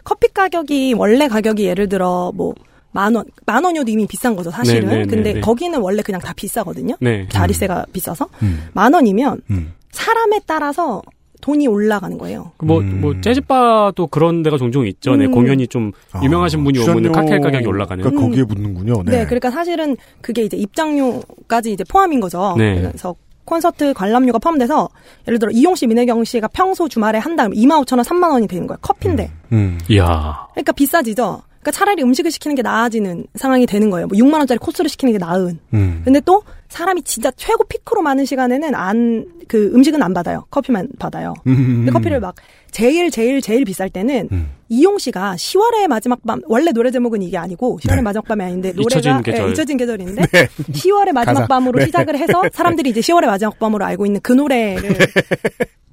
커피 가격이 원래 가격이 예를 들어 뭐 만 원, 만 원이어도 이미 비싼 거죠, 사실은. 네, 네, 네, 근데 네. 거기는 원래 그냥 다 비싸거든요. 네. 자리세가 비싸서. 음. 만 원이면 음. 사람에 따라서 돈이 올라가는 거예요. 뭐, 음. 뭐, 재즈바도 그런 데가 종종 있죠. 네, 음. 공연이 좀 유명하신 분이 오면 칵테일 가격이 올라가는. 그러니까 음. 거기에 붙는군요. 네. 네. 그러니까 사실은 그게 이제 입장료까지 이제 포함인 거죠. 네. 그래서 콘서트 관람료가 포함돼서 예를 들어 이용 씨, 민혜경 씨가 평소 주말에 한다면 2만 5천 원, 3만 원이 되는 거예요. 커피인데. 음. 이야. 그러니까 비싸지죠. 그러니까 차라리 음식을 시키는 게 나아지는 상황이 되는 거예요. 뭐 6만 원짜리 코스를 시키는 게 나은. 음. 근데 또 사람이 진짜 최고 피크로 많은 시간에는 안 그 음식은 안 받아요. 커피만 받아요. 음. 근데 커피를 막 제일 제일 제일 비쌀 때는 음. 이용 씨가 10월의 마지막 밤 원래 노래 제목은 이게 아니고 10월의 네. 마지막 밤이 아닌데 잊혀진 노래가 계절. 예, 잊혀진 계절인데 네. 10월의 마지막 가사. 밤으로 네. 시작을 해서 사람들이 이제 10월의 마지막 밤으로 알고 있는 그 노래를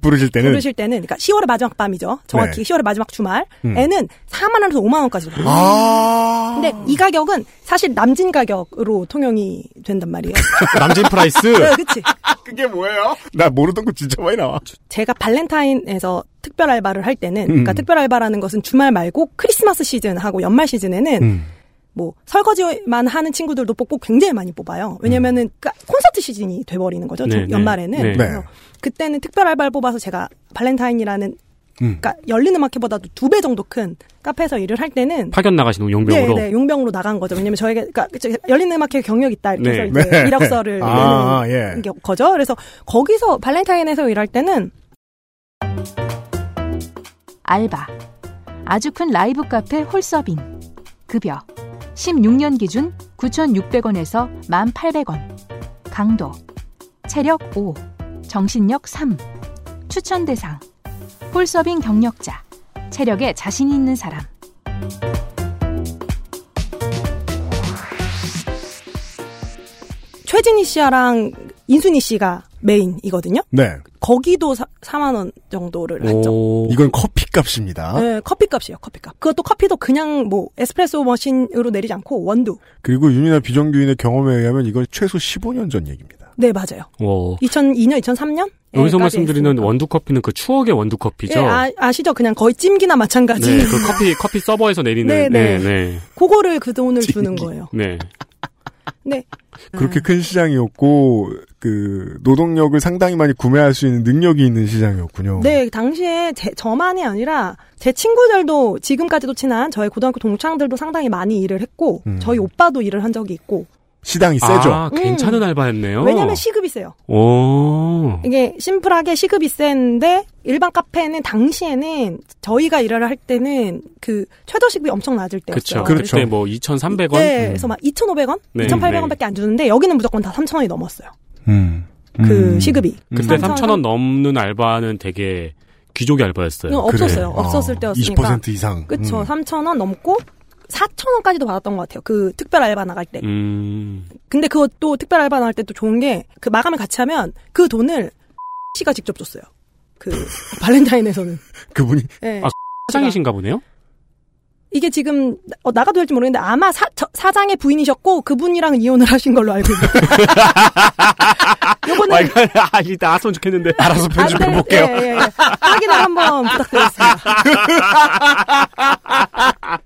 부르실 때는 부르실 때는 그러니까 10월의 마지막 밤이죠. 정확히 네. 10월의 마지막 주말에는 음. 4만 원에서 5만 원까지 받아요. 아. 근데 이 가격은 사실 남진 가격으로 통용이 된단 말이에요. 남진 price. 네, 그치. 그게 뭐예요? 나 모르던 거 진짜 많이 나와. 제가 발렌타인에서 특별 알바를 할 때는, 음. 그러니까 특별 알바라는 것은 주말 말고 크리스마스 시즌하고 연말 시즌에는 음. 뭐 설거지만 하는 친구들도 뽑고 굉장히 많이 뽑아요. 왜냐면은 그러니까 콘서트 시즌이 돼버리는 거죠. 좀 네, 네. 연말에는. 네. 그래서 그때는 특별 알바를 뽑아서 제가 발렌타인이라는 음. 그러니까 열린 음악회보다도 두 배 정도 큰 카페에서 일을 할 때는 파견 나가시는 용병으로. 네, 네, 용병으로 나간 거죠. 왜냐면 저희가 그러니까 저 열린 음악회 경력 있다 이렇게 해서 네. 이제 네. 이력서를 아, 내는 예. 게 거죠. 그래서 거기서 발렌타인에서 일할 때는 알바. 아주 큰 라이브 카페 홀서빙. 급여. 16년 기준 9,600원에서 1,800원. 강도. 체력 5. 정신력 3. 추천 대상. 홀서빙 경력자. 체력에 자신 있는 사람. 최진희 씨랑 인순이 씨가 메인이거든요. 네. 거기도 사, 4만 원 정도를 했죠. 오. 이건 커피 값입니다. 네, 커피 값이에요, 커피 값. 그것도 커피도 그냥 뭐 에스프레소 머신으로 내리지 않고 원두. 그리고 윤이나 비정규인의 경험에 의하면 이건 최소 15년 전 얘기입니다. 네, 맞아요. 오. 2002년, 2003년? 여기서 말씀드리는 원두 커피는 그 추억의 원두 커피죠. 예, 아, 아시죠? 그냥 거의 찜기나 마찬가지. 네, 그 커피 커피 서버에서 내리는. 네, 네, 네. 네. 그거를 그 돈을 주는 거예요. 네. 네. 그렇게 큰 시장이었고 그 노동력을 상당히 많이 구매할 수 있는 능력이 있는 시장이었군요. 네, 당시에 제, 저만이 아니라 제 친구들도 지금까지도 친한 저희 고등학교 동창들도 상당히 많이 일을 했고 음. 저희 오빠도 일을 한 적이 있고 시장이 세죠. 아, 괜찮은 알바였네요. 왜냐면 시급이 세요. 오. 이게 심플하게 시급이 센데 일반 카페는 당시에는 저희가 일을 할 때는 그 최저 시급이 엄청 낮을 그렇죠. 때였어요. 그렇죠. 그때 뭐 2,300원. 네, 그래서 막 2,500원, 네, 2,800원밖에 안 주는데 여기는 무조건 다 3,000원이 넘었어요. 음. 그 음. 시급이. 그때 3,000원 3,000원 넘는 알바는 되게 귀족의 알바였어요. 이건 없었어요. 그래. 없었을 아, 때였으니까. 20% 이상. 그쵸. 음. 3,000원 넘고 4,000원까지도 받았던 것 같아요. 그 특별 알바 나갈 때. 음. 근데 그것도 특별 알바 나갈 때 또 좋은 게 그 마감을 같이 하면 그 돈을 씨가 직접 줬어요. 그 발렌타인에서는. 그분이 네. 아, 사장이신가 보네요? 이게 지금 어, 나가도 될지 모르겠는데 아마 사, 저- 사장의 부인이셨고 그분이랑 이혼을 하신 걸로 알고 있어요. 요거는 아, 이거, 아, 이게 나왔으면 좋겠는데. 알아서 편집해 아, 네, 볼게요. 예, 예, 예. 확인을 한번 부탁드리겠습니다.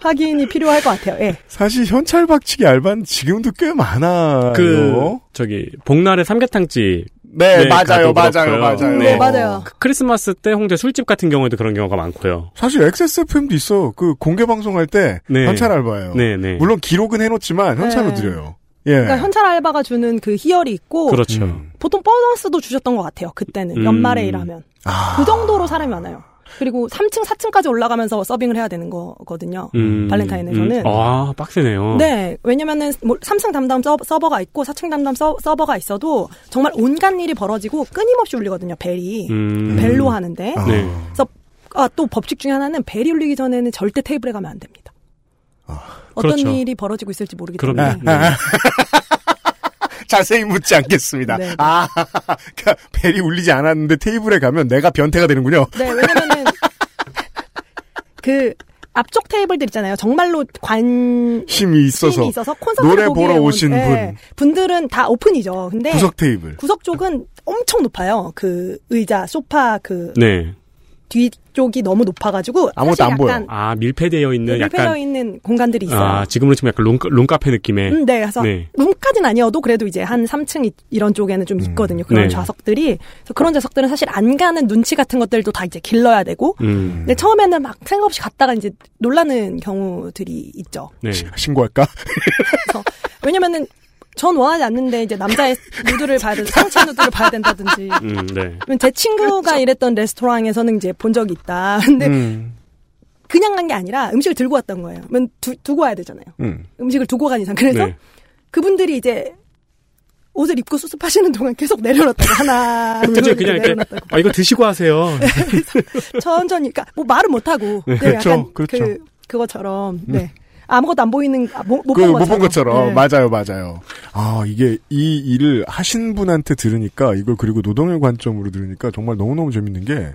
확인이 필요할 것 같아요. 예. 사실 현찰 박치기 알바는 지금도 꽤 많아요. 그, 저기, 복날의 삼계탕집. 네, 네, 맞아요, 맞아요. 맞아요. 네, 맞아요. 그 크리스마스 때 홍대 술집 같은 경우에도 그런 경우가 많고요. 사실 XSFM도 있어. 그 공개 방송할 때 네. 현찰 알바예요. 네, 네. 물론 기록은 해놓지만 현찰로 네. 드려요. 예. 그러니까 현찰 알바가 주는 그 희열이 있고 그렇죠. 음. 보통 보너스도 주셨던 것 같아요. 그때는 음. 연말에 일하면 아. 그 정도로 사람이 많아요. 그리고 3층, 4층까지 올라가면서 서빙을 해야 되는 거거든요. 음, 발렌타인에서는. 음. 아, 빡세네요. 네, 왜냐면은 뭐 3층 담당 서, 서버가 있고 4층 담당 서, 서버가 있어도 정말 온갖 일이 벌어지고 끊임없이 울리거든요. 벨이 음. 벨로 하는데. 아. 네. 그래서 아, 또 법칙 중에 하나는 벨이 울리기 전에는 절대 테이블에 가면 안 됩니다. 어떤 그렇죠. 일이 벌어지고 있을지 모르기 그럼요. 때문에. 네. 자세히 묻지 않겠습니다. 네, 네. 아, 그러니까 벨이 울리지 않았는데 테이블에 가면 내가 변태가 되는군요. 네, 왜냐면은 그 앞쪽 테이블들 있잖아요. 정말로 관 힘이 있어서 힘이 있어서 콘서트 노래 보러 오신 분 분들은 다 오픈이죠. 근데 구석 테이블. 구석 쪽은 엄청 높아요. 그 의자, 소파 그 네. 뒤쪽이 너무 높아가지고 아무것도 안 보여. 약간 아, 밀폐되어 있는 밀폐되어 약간. 있는 공간들이 있어요. 아, 지금으로 치면 약간 룸, 룸카페 느낌의. 음, 네, 그래서 네. 룸까지는 아니어도 그래도 이제 한 3층 이- 이런 쪽에는 좀 있거든요. 그런 네. 좌석들이. 그래서 그런 좌석들은 사실 안 가는 눈치 같은 것들도 다 이제 길러야 되고. 음. 근데 처음에는 막 생각 없이 갔다가 이제 놀라는 경우들이 있죠. 네. 신고할까? 그래서 왜냐면은 전 원하지 않는데 이제 남자의 누드를 봐야 된다, 상체 누드를 봐야 된다든지. 음, 네. 제 친구가 일했던 레스토랑에서는 이제 본 적이 있다. 근데 음. 그냥 간 게 아니라 음식을 들고 왔던 거예요. 그러면 두, 두고 와야 되잖아요. 음. 음식을 두고 간 이상. 그래서 네. 그분들이 이제 옷을 입고 수습하시는 동안 계속 내려놨다고 하나 그죠, 둘 그냥 이렇게. 내려놨다고 아, 이거 드시고 하세요. 천천히 그러니까 뭐 말은 못 하고 네, 그렇죠, 약간 그렇죠. 그 그것처럼 네 아무것도 안 보이는 아, 못본 그, 것처럼. 못본 것처럼. 네. 맞아요, 맞아요. 아, 이게, 이 일을 하신 분한테 들으니까, 이걸 그리고 노동의 관점으로 들으니까 정말 너무너무 재밌는 게,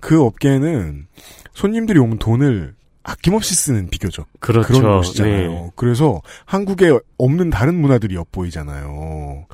그 업계는 손님들이 오면 돈을 아낌없이 쓰는 비교적. 그렇죠. 그런 곳이잖아요. 네. 그래서 한국에 없는 다른 문화들이 엿보이잖아요.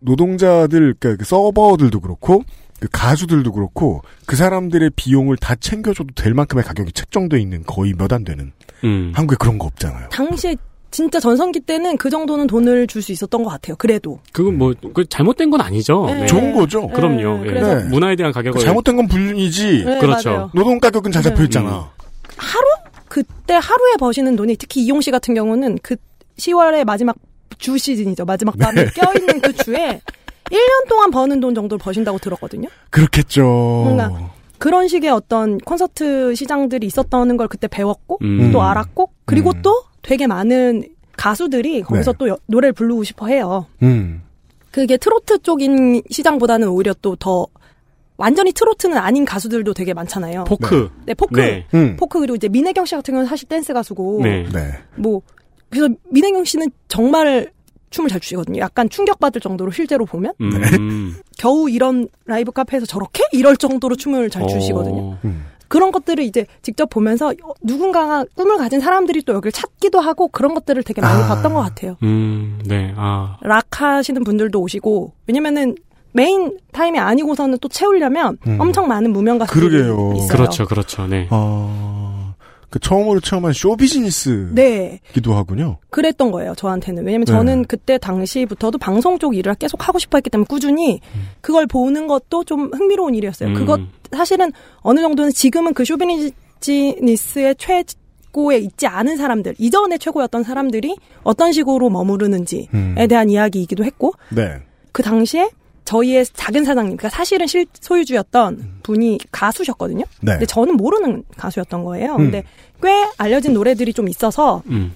노동자들, 그러니까 그 서버들도 그렇고, 그 가수들도 그렇고, 그 사람들의 비용을 다 챙겨줘도 될 만큼의 가격이 책정돼 있는 거의 몇 안 되는. 음. 한국에 그런 거 없잖아요. 당시에 진짜 전성기 때는 그 정도는 돈을 줄 수 있었던 것 같아요. 그래도. 그건 뭐, 그 잘못된 건 아니죠. 네. 좋은 거죠. 그럼요. 네, 예. 그래서- 네. 문화에 대한 가격을. 잘못된 건 불륜이지. 네, 그렇죠. 맞아요. 노동 가격은 잘 잡혀 네. 있잖아. 하루? 그때 하루에 버시는 돈이 특히 이용 씨 같은 경우는 그 10월의 마지막 주 시즌이죠. 마지막 밤에 껴있는 그 주에 1년 동안 버는 돈 정도를 버신다고 들었거든요. 그렇겠죠. 뭔가 그런 식의 어떤 콘서트 시장들이 있었다는 걸 그때 배웠고 음. 또 알았고 그리고 음. 또 되게 많은 가수들이 거기서 네. 또 여- 노래를 부르고 싶어 해요. 음. 그게 트로트 쪽인 시장보다는 오히려 또 더 완전히 트로트는 아닌 가수들도 되게 많잖아요. 포크. 네, 포크. 네. 음. 포크 그리고 이제 민혜경 씨 같은 경우는 사실 댄스 가수고 네. 네. 뭐 그래서 민혜경 씨는 정말 춤을 잘 추시거든요. 약간 충격받을 정도로 실제로 보면 음. 겨우 이런 라이브 카페에서 저렇게 이럴 정도로 춤을 잘 추시거든요. 어. 음. 그런 것들을 이제 직접 보면서 어, 누군가가 꿈을 가진 사람들이 또 여기를 찾기도 하고 그런 것들을 되게 많이 아. 봤던 것 같아요. 음, 네, 아. 락 하시는 분들도 오시고 왜냐면은 main time이 아니고서는 또 채우려면 음. 엄청 많은 무명 가수들이 그러게요. 있어요. 그렇죠, 그렇죠, 네. 아, 그 처음으로 체험한 show business기도 네, 하군요. 그랬던 거예요. 저한테는 왜냐면 네. 저는 그때 당시부터도 방송 쪽 일을 계속 하고 싶어했기 때문에 꾸준히 그걸 보는 것도 좀 흥미로운 일이었어요. 음. 그것 사실은 어느 정도는 지금은 그 show business의 최 고에 있지 않은 사람들 이전에 최고였던 사람들이 어떤 식으로 머무르는지에 음. 대한 이야기이기도 했고 네. 그 당시에 저희의 작은 사장님, 그러니까 사실은 실 소유주였던 분이 가수셨거든요. 네. 근데 저는 모르는 가수였던 거예요. 음. 근데 꽤 알려진 노래들이 좀 있어서 음.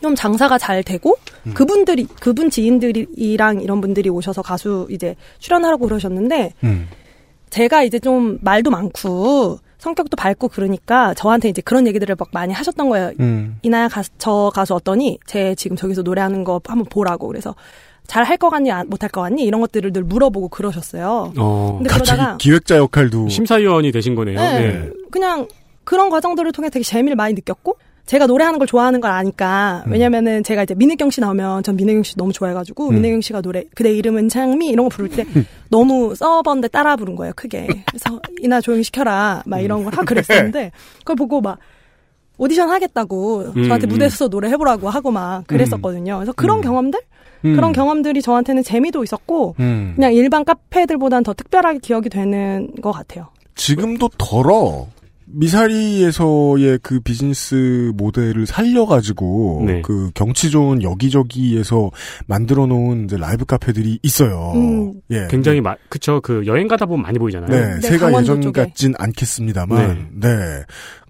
좀 장사가 잘 되고 음. 그분들이 그분 지인들이랑 이런 분들이 오셔서 가수 이제 출연하라고 그러셨는데 음. 제가 이제 좀 말도 많고 성격도 밝고 그러니까 저한테 이제 그런 얘기들을 막 많이 하셨던 거예요. 음. 이나야 가수, 저 가수 어떠니? 제 지금 저기서 노래하는 거 한번 보라고. 그래서 잘 할 것 같니? 못 할 것 같니? 이런 것들을 늘 물어보고 그러셨어요. 어. 근데 그러다가 기획자 역할도 심사위원이 되신 거네요. 네, 네. 그냥 그런 과정들을 통해 되게 재미를 많이 느꼈고 제가 노래하는 걸 좋아하는 걸 아니까 음. 왜냐면은 제가 이제 민혜경 씨 나오면 전 민혜경 씨 너무 좋아해가지고 음. 민혜경 씨가 노래 그대 이름은 창미 이런 거 부를 때 너무 서버인데 따라 부른 거예요 크게 그래서 이나 조용히 시켜라 막 이런 걸 하고 그랬었는데 그걸 보고 막 오디션 하겠다고 음, 저한테 음. 무대에서 노래 해보라고 하고 막 그랬었거든요 그래서 그런 음. 경험들 음. 그런 경험들이 저한테는 재미도 있었고 음. 그냥 일반 카페들보다는 더 특별하게 기억이 되는 것 같아요. 지금도 덜어 미사리에서의 그 비즈니스 모델을 살려가지고 네. 그 경치 좋은 여기저기에서 만들어 놓은 이제 라이브 카페들이 있어요. 음. 예. 굉장히 마, 그쵸. 그 여행 가다 보면 많이 보이잖아요. 네, 네, 새가 강원도 예전 쪽에. 같진 않겠습니다만, 네.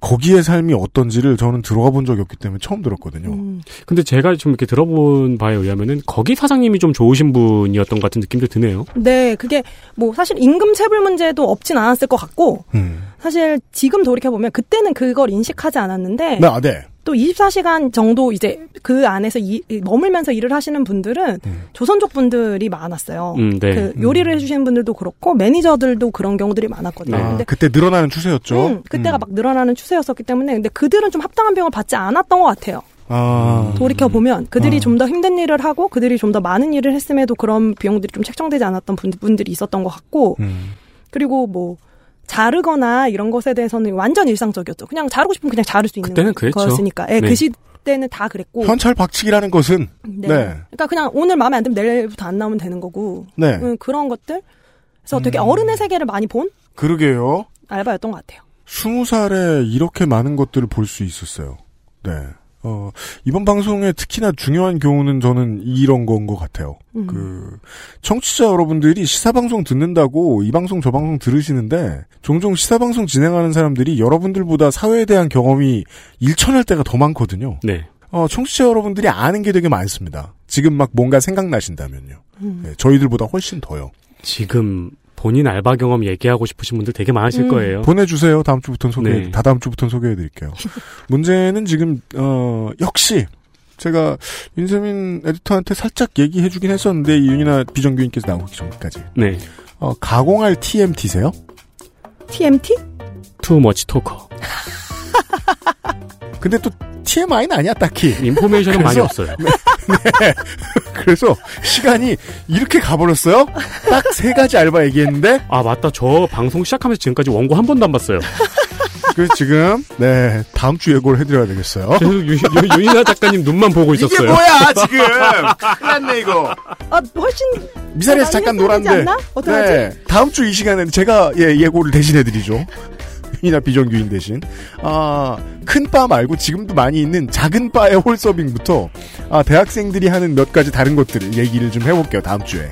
거기의 삶이 어떤지를 저는 들어가 본 적이 없기 때문에 처음 들었거든요. 음. 근데 제가 좀 이렇게 들어본 바에 의하면은 거기 사장님이 좀 좋으신 분이었던 것 같은 느낌도 드네요. 네, 그게 뭐 사실 임금 체불 문제도 없진 않았을 것 같고 음. 사실 지금 돌이켜 보면 그때는 그걸 인식하지 않았는데 네, 아, 네. 또 24시간 정도 이제 그 안에서 이, 이 머물면서 일을 하시는 분들은 음. 조선족 분들이 많았어요. 음, 네. 그 요리를 해주시는 분들도 그렇고 매니저들도 그런 경우들이 많았거든요. 네. 아, 근데 그때 늘어나는 추세였죠. 음, 그때가 음. 막 늘어나는 추세였었기 때문에 근데 그들은 좀 합당한 비용을 받지 않았던 것 같아요. 아, 돌이켜 보면 그들이 아. 좀더 힘든 일을 하고 그들이 좀 더 많은 일을 했음에도 그런 비용들이 좀 책정되지 않았던 분, 분들이 있었던 것 같고 음. 그리고 뭐 자르거나 이런 것에 대해서는 완전 일상적이었죠. 그냥 자르고 싶으면 그냥 자를 수 있는 그때는 그랬죠. 거였으니까. 예, 네. 그 시대는 다 그랬고. 현찰 박치기라는 것은 네. 네. 그러니까 그냥 오늘 마음에 안 들면 내일부터 안 나오면 되는 거고. 네. 음, 그런 것들. 그래서 되게 음. 어른의 세계를 많이 본 그러게요. 알바였던 것 같아요. 스무 살에 이렇게 많은 것들을 볼 수 있었어요. 네. 어, 이번 방송의 특히나 중요한 교훈은 저는 이런 건 것 같아요. 음. 그, 청취자 여러분들이 시사방송 듣는다고 이 방송 저 방송 들으시는데, 종종 시사방송 진행하는 사람들이 여러분들보다 사회에 대한 경험이 일천할 때가 더 많거든요. 네. 어, 청취자 여러분들이 아는 게 되게 많습니다. 지금 막 뭔가 생각나신다면요. 음. 네, 저희들보다 훨씬 더요. 지금 본인 알바 경험 얘기하고 싶으신 분들 되게 많으실 음. 거예요. 보내주세요. 다음 주부터는 소개, 네. 다 다음 주부터는 소개해드릴게요. 문제는 지금, 어, 역시, 제가 윤세민 에디터한테 살짝 얘기해주긴 했었는데, 이 윤이나 비정규인께서 나오기 전까지. 네. 어, 가공할 TMT세요? TMT? 투머치 토커. 근데 또 TMI는 아니야, 딱히. 인포메이션은 많이 그래서- 없어요. 네. 그래서 시간이 이렇게 가버렸어요? 딱 세 가지 알바 얘기했는데, 아 맞다. 저 방송 시작하면서 지금까지 원고 한 번도 안 봤어요. 그래서 지금, 네, 다음 주 예고를 해드려야 되겠어요. 계속 윤이나 작가님 눈만 보고 이게 있었어요. 뭐야, 지금! 큰일 났네, 이거. 아, 훨씬 미사리에서 잠깐 놀았는데. 네. 다음 주 이 시간에는 제가 예, 예고를 대신해드리죠. 윤이나 비정규인 대신. 아, 큰 바 말고 지금도 많이 있는 작은 바의 홀서빙부터 아, 대학생들이 하는 몇 가지 다른 것들을 얘기를 좀 해볼게요, 다음 주에.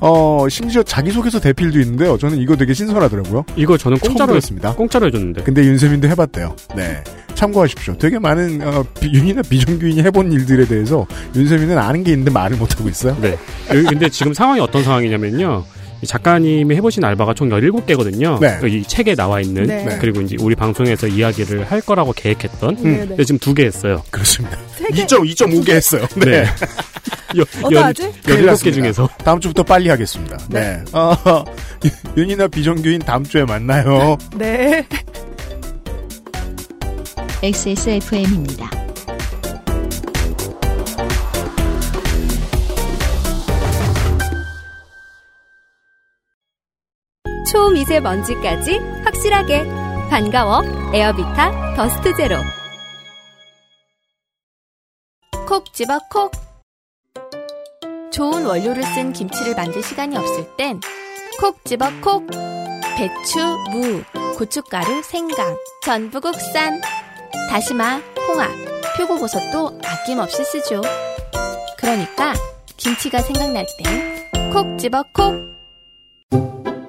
어, 심지어 자기소개서 대필도 있는데요. 저는 이거 되게 신선하더라고요. 이거 저는 공짜로 들었습니다. 공짜로 해줬는데. 근데 윤세민도 해봤대요. 네. 참고하십시오. 되게 많은, 어, 비- 윤이나 비정규인이 해본 일들에 대해서 윤세민은 아는 게 있는데 말을 못하고 있어요. 네. 근데 지금 상황이 어떤 상황이냐면요. 이 작가님이 해보신 알바가 총 17개거든요. 네. 이 책에 나와 있는. 네. 그리고 이제 우리 방송에서 이야기를 할 거라고 계획했던. 네, 네. 근데 지금 두 개 했어요. 그렇습니다. 세 개. 2점, 2.5개 했어요. 네. 여, 어떡하지? 큰일 17개 났습니다. 중에서. 다음 주부터 빨리 하겠습니다. 네. 어, 윤이나 비정규인 다음 주에 만나요. 네. XSFM입니다. 초미세먼지까지 확실하게 반가워 에어비타 더스트 제로 콕 집어 콕. 좋은 원료를 쓴 김치를 만들 시간이 없을 땐 콕 집어 콕. 배추, 무, 고춧가루, 생강, 전부 국산. 다시마, 홍합, 표고버섯도 아낌없이 쓰죠. 그러니까 김치가 생각날 땐 콕 집어 콕.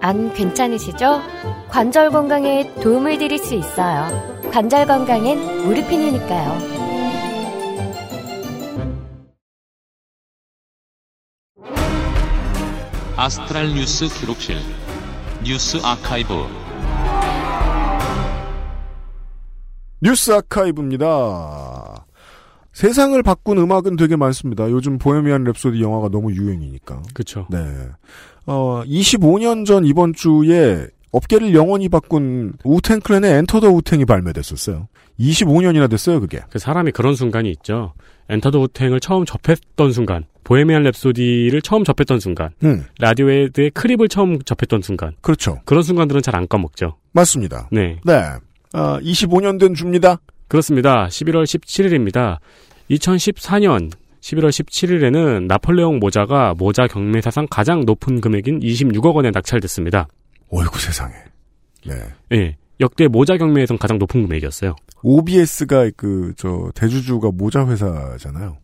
안 괜찮으시죠? 관절 건강에 도움을 드릴 수 있어요. 관절 건강엔 무르핀이니까요. 아스트랄 뉴스 기록실 뉴스 아카이브 뉴스 아카이브입니다. 세상을 바꾼 음악은 되게 많습니다. 요즘 Bohemian Rhapsody 영화가 너무 유행이니까. 그쵸. 네. 어, 25년 전 이번 주에 업계를 영원히 바꾼 Wu-Tang Clan의 Enter the Wu-Tang이 발매됐었어요. 25년이나 됐어요, 그게. 그 사람이 그런 순간이 있죠. Enter the Wu-Tang을 처음 접했던 순간. Bohemian Rhapsody를 처음 접했던 순간. 음, 라디오헤드의 Creep을 처음 접했던 순간. 그렇죠. 그런 순간들은 잘 안 까먹죠. 맞습니다. 네. 네. 아, 25년 된 줍니다. 그렇습니다. 11월 17일입니다. 2014년 11월 17일에는 나폴레옹 모자가 모자 경매 사상 가장 높은 금액인 26억 원에 낙찰됐습니다. 어이구 세상에. 네. 예. 역대 모자 경매에선 가장 높은 금액이었어요. OBS가 그, 저, 대주주가 모자 회사잖아요.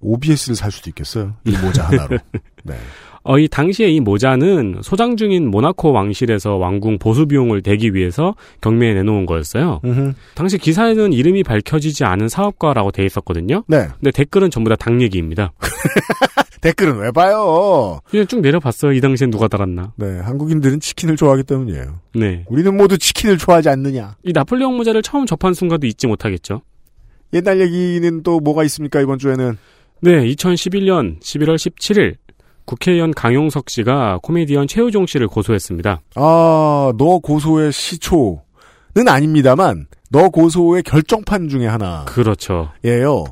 OBS를 살 수도 있겠어요. 이 모자 하나로. 네. 어, 이 당시에 이 모자는 소장 중인 모나코 왕실에서 왕궁 보수 비용을 대기 위해서 경매에 내놓은 거였어요. 음흠. 당시 기사에는 이름이 밝혀지지 않은 사업가라고 돼 있었거든요. 네. 근데 댓글은 전부 다 당 얘기입니다. 댓글은 왜 봐요? 그냥 쭉 내려봤어요. 이 당시엔 누가 달았나. 네. 한국인들은 치킨을 좋아하기 때문이에요. 네. 우리는 모두 치킨을 좋아하지 않느냐. 이 나폴레옹 모자를 처음 접한 순간도 잊지 못하겠죠. 옛날 얘기는 또 뭐가 있습니까, 이번 주에는? 네, 2011년 11월 17일 국회의원 강용석 씨가 코미디언 최우종 씨를 고소했습니다. 아, 너 고소의 시초는 아닙니다만, 너 고소의 결정판 중에 하나예요. 그렇죠.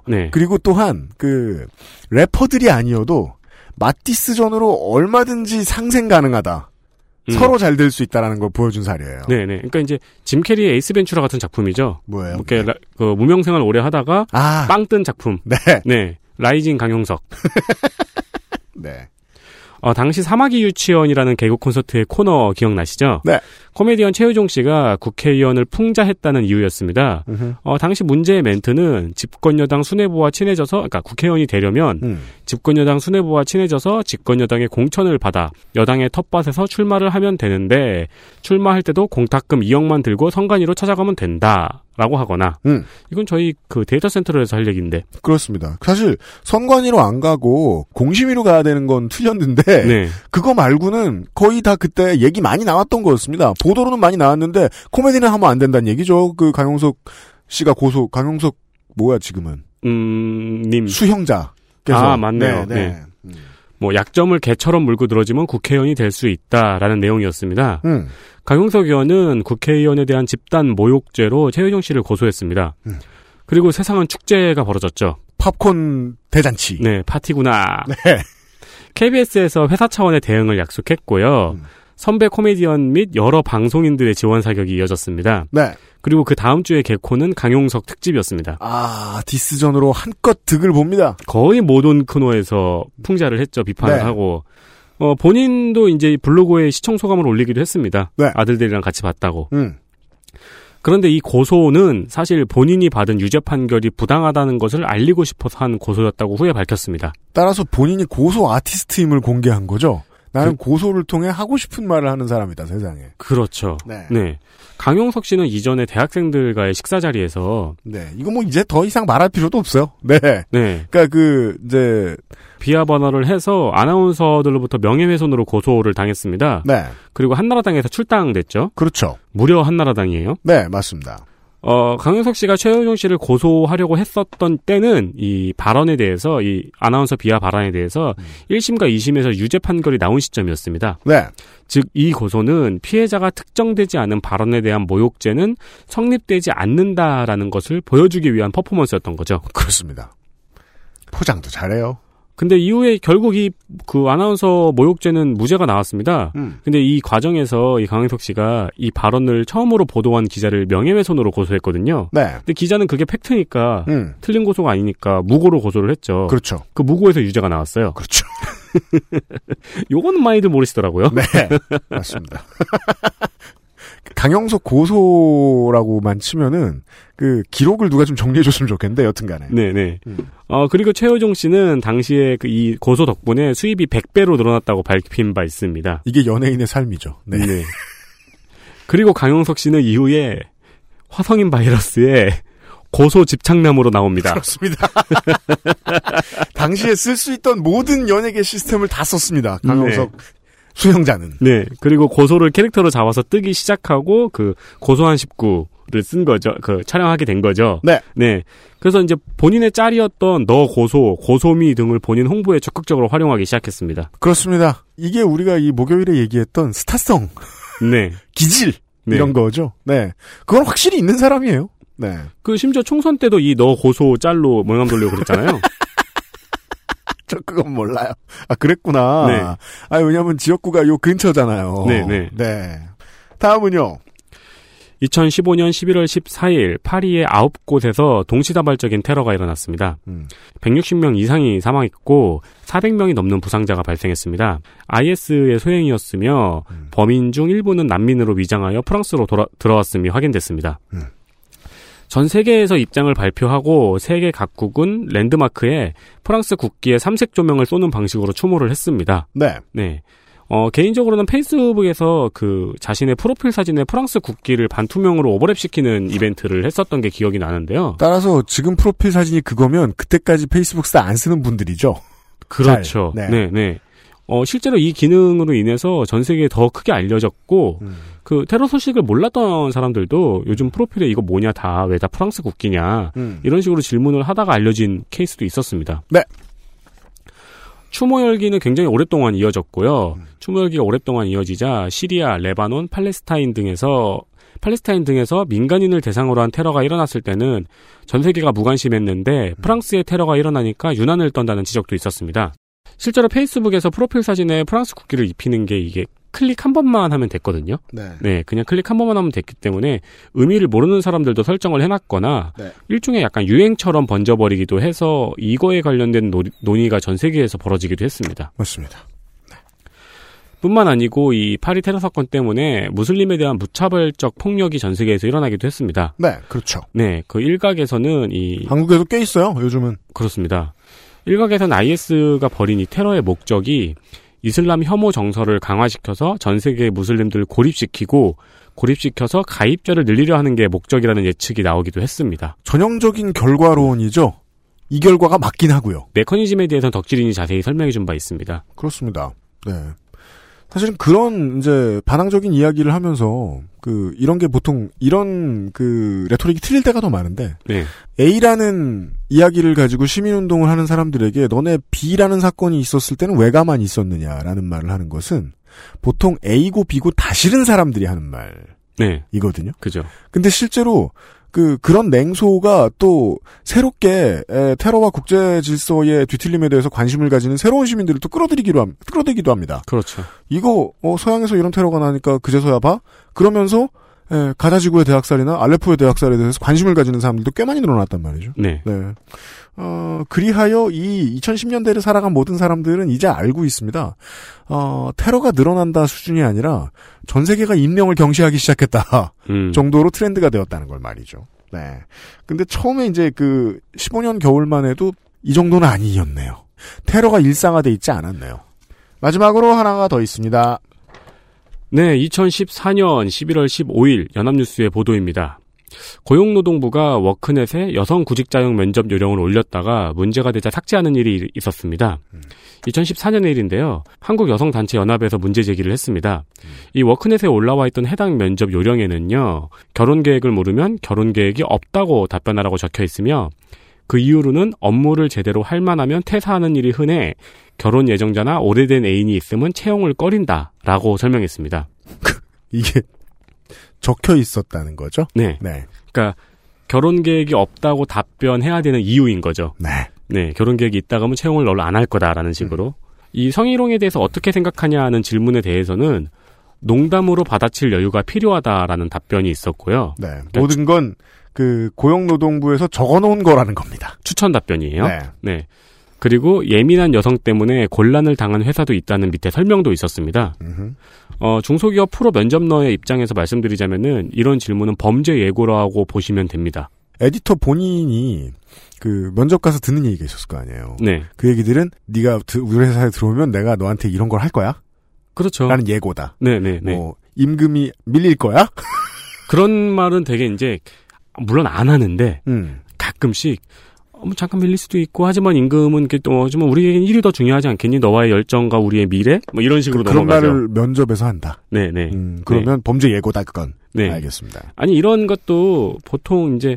네. 그리고 또한, 그, 래퍼들이 아니어도, 마티스전으로 얼마든지 상생 가능하다. 음. 서로 잘 될 수 있다라는 걸 보여준 사례예요. 네 네. 그러니까 이제 짐 캐리의 Ace Ventura 같은 작품이죠. 뭐예요? 이렇게 라- 그 무명 생활 오래 하다가 아, 빵 뜬 작품. 네. 네. rising 강용석. 네. 어, 당시 사마귀 유치원이라는 개그 콘서트의 코너 기억나시죠? 네. 코미디언 최효종 씨가 국회의원을 풍자했다는 이유였습니다. 어, 당시 문제의 멘트는 집권여당 수뇌부와 친해져서, 그러니까 국회의원이 되려면 음. 집권여당 수뇌부와 친해져서 집권여당의 공천을 받아 여당의 텃밭에서 출마를 하면 되는데 출마할 때도 공탁금 2억만 들고 선관위로 찾아가면 된다 라고 하거나 음. 이건 저희 그 데이터 센터에서 할 얘기인데 그렇습니다. 사실 선관위로 안 가고 공심위로 가야 되는 건 틀렸는데 네. 그거 말고는 거의 다 그때 얘기 많이 나왔던 거였습니다. 보도로는 많이 나왔는데 코미디는 하면 안 된다는 얘기죠. 그 강용석 씨가 고소 강용석 뭐야 지금은 음, 님. 수형자. 아, 맞네요. 네. 뭐 약점을 개처럼 물고 늘어지면 국회의원이 될 수 있다라는 내용이었습니다. 음. 강용석 의원은 국회의원에 대한 집단 모욕죄로 최유종 씨를 고소했습니다. 음. 그리고 세상은 축제가 벌어졌죠. 팝콘 대잔치. 네, 파티구나. 네. KBS에서 회사 차원의 대응을 약속했고요. 음. 선배 코미디언 및 여러 방송인들의 지원 사격이 이어졌습니다. 네. 그리고 그 다음 주에 개코는 강용석 특집이었습니다. 아 디스전으로 한껏 득을 봅니다. 거의 모든 코너에서 풍자를 했죠. 비판을 네. 하고. 어, 본인도 이제 블로그에 시청 소감을 올리기도 했습니다. 네. 아들들이랑 같이 봤다고. 음. 그런데 이 고소는 사실 본인이 받은 유죄 판결이 부당하다는 것을 알리고 싶어서 한 고소였다고 후에 밝혔습니다. 따라서 본인이 고소 아티스트임을 공개한 거죠. 나는 고소를 통해 하고 싶은 말을 하는 사람이다 세상에. 그렇죠. 네. 강용석 씨는 이전에 대학생들과의 식사 자리에서 네. 이거 뭐 이제 더 이상 말할 필요도 없어요. 네. 네. 그러니까 그 이제 비하 번호를 해서 아나운서들로부터 명예훼손으로 고소를 당했습니다. 네. 그리고 한나라당에서 출당됐죠. 그렇죠. 무려 한나라당이에요. 네, 맞습니다. 어, 강용석 씨가 최효종 씨를 고소하려고 했었던 때는 이 발언에 대해서 이 아나운서 비하 발언에 대해서 1심과 2심에서 유죄 판결이 나온 시점이었습니다. 네. 즉 이 고소는 피해자가 특정되지 않은 발언에 대한 모욕죄는 성립되지 않는다라는 것을 보여주기 위한 퍼포먼스였던 거죠. 그렇습니다. 포장도 잘해요. 근데 이후에 결국 이 그 아나운서 모욕죄는 무죄가 나왔습니다. 음. 근데 이 과정에서 이 강행석 씨가 이 발언을 처음으로 보도한 기자를 명예훼손으로 고소했거든요. 네. 근데 기자는 그게 팩트니까 음. 틀린 고소가 아니니까 무고로 고소를 했죠. 그렇죠. 그 무고에서 유죄가 나왔어요. 그렇죠. 요거는 많이들 모르시더라고요. 네. 맞습니다. 강영석 고소라고만 치면은 그 기록을 누가 좀 정리해 줬으면 좋겠는데 여튼간에. 네네. 음. 어, 그리고 최효종 씨는 당시에 그 이 고소 덕분에 수입이 100배로 늘어났다고 밝힌 바 있습니다. 이게 연예인의 삶이죠. 네. 그리고 강용석 씨는 이후에 화성인 바이러스에 고소 집착남으로 나옵니다. 그렇습니다. 당시에 쓸 수 있던 모든 연예계 시스템을 다 썼습니다. 강영석 수형자는. 네. 그리고 고소를 캐릭터로 잡아서 뜨기 시작하고 그 고소한 19를 쓴 거죠. 그 촬영하게 된 거죠. 네. 네. 그래서 이제 본인의 짤이었던 너 고소, 고소미 등을 본인 홍보에 적극적으로 활용하기 시작했습니다. 그렇습니다. 이게 우리가 이 목요일에 얘기했던 스타성, 네. 기질 네. 이런 거죠. 네. 그건 확실히 있는 사람이에요. 네. 그 심지어 총선 때도 이 너 고소 짤로 모양 돌리고 그랬잖아요. 저 그건 몰라요. 아 그랬구나. 네. 아 왜냐면 지역구가 요 근처잖아요. 네, 네. 네. 다음은요. 2015년 11월 14일 파리의 9곳에서 동시다발적인 테러가 일어났습니다. 음. 160명 이상이 사망했고 400명이 넘는 부상자가 발생했습니다. IS의 소행이었으며 음. 범인 중 일부는 난민으로 위장하여 프랑스로 돌아- 들어왔음이 확인됐습니다. 음. 전 세계에서 입장을 발표하고 세계 각국은 랜드마크에 프랑스 국기의 삼색 조명을 쏘는 방식으로 추모를 했습니다. 네. 네. 어, 개인적으로는 페이스북에서 그 자신의 프로필 사진에 프랑스 국기를 반투명으로 오버랩시키는 이벤트를 했었던 게 기억이 나는데요. 따라서 지금 프로필 사진이 그거면 그때까지 페이스북 사 안 쓰는 분들이죠. 그렇죠. 잘, 네, 네. 어, 실제로 이 기능으로 인해서 전 세계에 더 크게 알려졌고, 음. 그 테러 소식을 몰랐던 사람들도 요즘 프로필에 이거 뭐냐 다, 왜 다 프랑스 국기냐, 음. 이런 식으로 질문을 하다가 알려진 케이스도 있었습니다. 네. 추모 열기는 굉장히 오랫동안 이어졌고요. 음. 추모 열기가 오랫동안 이어지자 시리아, 레바논, 팔레스타인 등에서 팔레스타인 등에서 민간인을 대상으로 한 테러가 일어났을 때는 전 세계가 무관심했는데 프랑스의 테러가 일어나니까 유난을 떤다는 지적도 있었습니다. 실제로 페이스북에서 프로필 사진에 프랑스 국기를 입히는 게 이게 클릭 한 번만 하면 됐거든요. 네. 네, 그냥 클릭 한 번만 하면 됐기 때문에 의미를 모르는 사람들도 설정을 해놨거나 네. 일종의 약간 유행처럼 번져버리기도 해서 이거에 관련된 논- 논의가 전 세계에서 벌어지기도 했습니다. 맞습니다. 뿐만 아니고 이 파리 테러 사건 때문에 무슬림에 대한 무차별적 폭력이 전 세계에서 일어나기도 했습니다. 네, 그렇죠. 네, 그 일각에서는 이 한국에도 꽤 있어요. 요즘은 그렇습니다. 일각에서는 IS가 벌인 이 테러의 목적이 이슬람 혐오 정서를 강화시켜서 전 세계 무슬림들을 고립시키고 고립시켜서 가입자를 늘리려 하는 게 목적이라는 예측이 나오기도 했습니다. 전형적인 결과론이죠. 이 결과가 맞긴 하고요. 메커니즘에 대해서는 덕질인이 자세히 설명해 준 바 있습니다. 그렇습니다. 네. 사실은 그런 이제 반항적인 이야기를 하면서 그 이런 게 보통 이런 그 레토릭이 틀릴 때가 더 많은데 네. A라는 이야기를 가지고 시민운동을 하는 사람들에게 너네 B라는 사건이 있었을 때는 왜 가만히 있었느냐라는 말을 하는 것은 보통 A고 B고 다 싫은 사람들이 하는 네. 말이거든요. 그죠. 근데 실제로 그 그런 냉소가 또 새롭게 에, 테러와 국제 질서의 뒤틀림에 대해서 관심을 가지는 새로운 시민들을 또 끌어들이기로 함, 끌어들이기도 합니다. 그렇죠. 이거 어, 서양에서 이런 테러가 나니까 그제서야 봐. 그러면서 에, 가자지구의 대학살이나 알레포의 대학살에 대해서 관심을 가지는 사람들도 꽤 많이 늘어났단 말이죠. 네. 어, 그리하여 이 2010년대를 살아간 모든 사람들은 이제 알고 있습니다. 어, 테러가 늘어난다 수준이 아니라 전 세계가 인명을 경시하기 시작했다. 음. 정도로 트렌드가 되었다는 걸 말이죠. 네. 근데 처음에 이제 그 15년 겨울만 해도 이 정도는 아니었네요. 테러가 일상화돼 있지 않았네요. 마지막으로 하나가 더 있습니다. 네, 2014년 11월 15일 연합뉴스의 보도입니다. 고용노동부가 워크넷에 여성 구직자용 면접 요령을 올렸다가 문제가 되자 삭제하는 일이 있었습니다. 2014년의 일인데요. 한국여성단체연합에서 문제 제기를 했습니다. 이 워크넷에 올라와 있던 해당 면접 요령에는요. 결혼 계획을 물으면 결혼 계획이 없다고 답변하라고 적혀 있으며 그 이후로는 업무를 제대로 할 만하면 퇴사하는 일이 흔해 결혼 예정자나 오래된 애인이 있으면 채용을 꺼린다라고 설명했습니다. 이게 적혀 있었다는 거죠? 네. 네. 그러니까 결혼 계획이 없다고 답변해야 되는 이유인 거죠. 네. 네, 결혼 계획이 있다가 하면 채용을 널로 안할 거다라는 식으로. 이 성희롱에 대해서 어떻게 생각하냐는 질문에 대해서는 농담으로 받아칠 여유가 필요하다라는 답변이 있었고요. 네. 모든 건 그 고용노동부에서 적어놓은 거라는 겁니다. 추천 답변이에요. 네. 네. 그리고 예민한 여성 때문에 곤란을 당한 회사도 있다는 밑에 설명도 있었습니다. 음흠. 어, 중소기업 프로 면접너의 입장에서 말씀드리자면은 이런 질문은 범죄 예고라고 보시면 됩니다. 에디터 본인이 그 면접 가서 듣는 얘기가 있었을 거 아니에요. 네. 그 얘기들은 네가 드- 우리 회사에 들어오면 내가 너한테 이런 걸 할 거야. 그렇죠. 라는 예고다. 네, 네, 네. 뭐 임금이 밀릴 거야. 그런 말은 되게 이제 물론 안 하는데 음. 가끔씩 어, 뭐 잠깐 밀릴 수도 있고 하지만 임금은 또 하지만 우리에겐 일이 더 중요하지 않겠니? 너와의 열정과 우리의 미래? 뭐 이런 식으로 그런 넘어가죠. 말을 면접에서 한다. 네, 네. 음, 그러면 범죄 예고다 그건. 네. 알겠습니다. 아니 이런 것도 보통 이제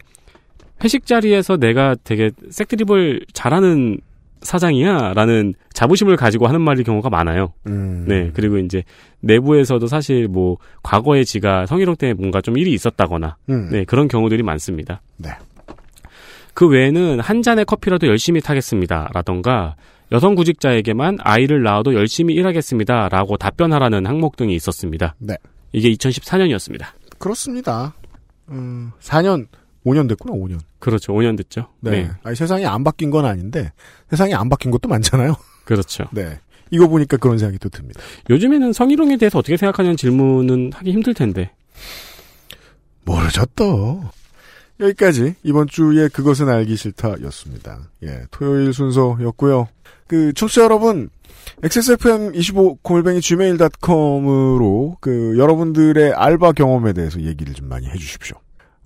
회식 자리에서 내가 되게 색드립을 잘하는 사장이야라는 자부심을 가지고 하는 말일 경우가 많아요. 음. 네 그리고 이제 내부에서도 사실 뭐 과거에 지가 성희롱 때문에 뭔가 좀 일이 있었다거나 음. 네 그런 경우들이 많습니다. 네. 그 외에는 한 잔의 커피라도 열심히 타겠습니다 라던가 여성 구직자에게만 아이를 낳아도 열심히 일하겠습니다 라고 답변하라는 항목 등이 있었습니다. 네. 이게 2014년이었습니다. 그렇습니다. 음, 4년, 5년 됐구나, 5년. 그렇죠. 5년 됐죠. 네. 아니, 세상이 안 바뀐 건 아닌데, 세상이 안 바뀐 것도 많잖아요. 그렇죠. 네. 이거 보니까 그런 생각이 또 듭니다. 요즘에는 성희롱에 대해서 어떻게 생각하냐는 질문은 하기 힘들 텐데. 모르죠, 또. 여기까지 이번 주에 그것은 알기 싫다였습니다. 예, 토요일 순서였고요. 그 청취자 여러분, XSFM25 골뱅이 gmail.com으로 그 여러분들의 알바 경험에 대해서 얘기를 좀 많이 해주십시오.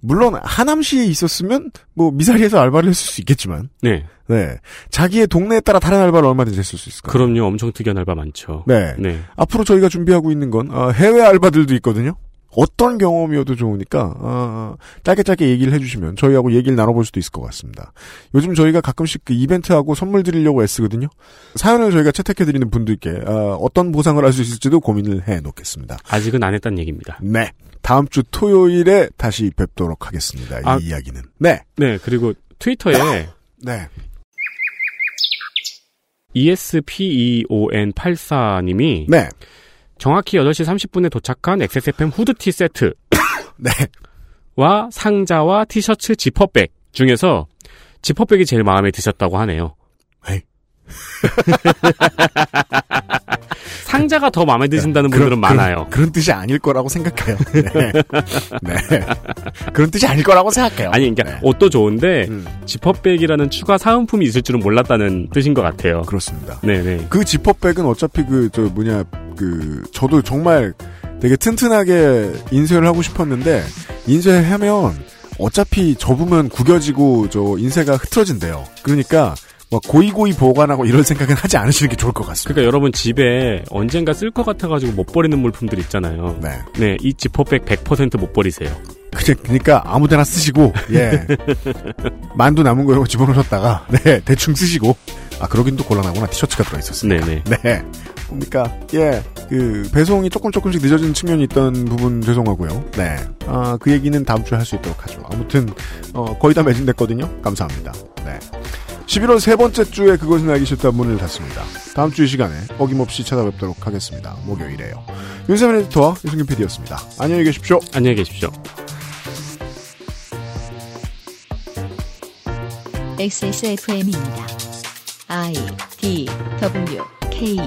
물론 하남시에 있었으면 뭐 미사리에서 알바를 했을 수 있겠지만, 네. 네 자기의 동네에 따라 다른 알바를 얼마든지 했을 수 있을 거예요. 그럼요. 엄청 특이한 알바 많죠. 네. 네. 앞으로 저희가 준비하고 있는 건 어, 해외 알바들도 있거든요. 어떤 경험이어도 좋으니까 어, 짧게 짧게 얘기를 해주시면 저희하고 얘기를 나눠볼 수도 있을 것 같습니다. 요즘 저희가 가끔씩 그 이벤트하고 선물 드리려고 애쓰거든요. 사연을 저희가 채택해드리는 분들께 어, 어떤 보상을 할 수 있을지도 고민을 해놓겠습니다. 아직은 안 했다는 얘기입니다. 네. 다음 주 토요일에 다시 뵙도록 하겠습니다. 이 아. 이야기는. 네. 네. 그리고 트위터에 네. E ESPEON84님이 네. 정확히 8시 30분에 도착한 XSFM 후드티 세트 네. 와 상자와 티셔츠 지퍼백 중에서 지퍼백이 제일 마음에 드셨다고 하네요. 에이. 상자 상자가 더 마음에 드신다는 분들은 많아요. 그런, 그런 뜻이 아닐 거라고 생각해요. 네. 네. 그런 뜻이 아닐 거라고 생각해요. 아니, 그러니까 네. 옷도 좋은데 음. 지퍼백이라는 추가 사은품이 있을 줄은 몰랐다는 뜻인 것 같아요. 그렇습니다. 네네. 그 지퍼백은 어차피 그, 저, 뭐냐, 그, 저도 정말 되게 튼튼하게 인쇄를 하고 싶었는데, 인쇄하면 어차피 접으면 구겨지고, 저, 인쇄가 흐트러진대요. 그러니까, 뭐, 고이고이 보관하고 이럴 생각은 하지 않으시는 게 좋을 것 같습니다. 그러니까 여러분 집에 언젠가 쓸 것 같아가지고 못 버리는 물품들 있잖아요. 네. 네, 이 지퍼백 100%못 버리세요. 그냥, 그러니까 아무 데나 쓰시고, 예. 만두 남은 거 이런 거 집어넣으셨다가, 네, 대충 쓰시고. 아, 그러긴 또 곤란하구나. 티셔츠가 들어있었으니까. 네네. 네. 그러니까, 예. 그, 배송이 조금 조금씩 늦어지는 측면이 있던 부분 죄송하고요. 네. 아, 그 얘기는 다음 주에 할 수 있도록 하죠. 아무튼, 어, 거의 다 매진됐거든요. 감사합니다. 네. 11월 세 번째 주에 그것은 알기 싫다 문을 닫습니다. 다음 주 이 시간에 어김없이 찾아뵙도록 하겠습니다. 목요일에요. 윤세민 에디터와 유승균 PD였습니다. 안녕히 계십시오. 안녕히 계십시오. XSFM입니다. I D W K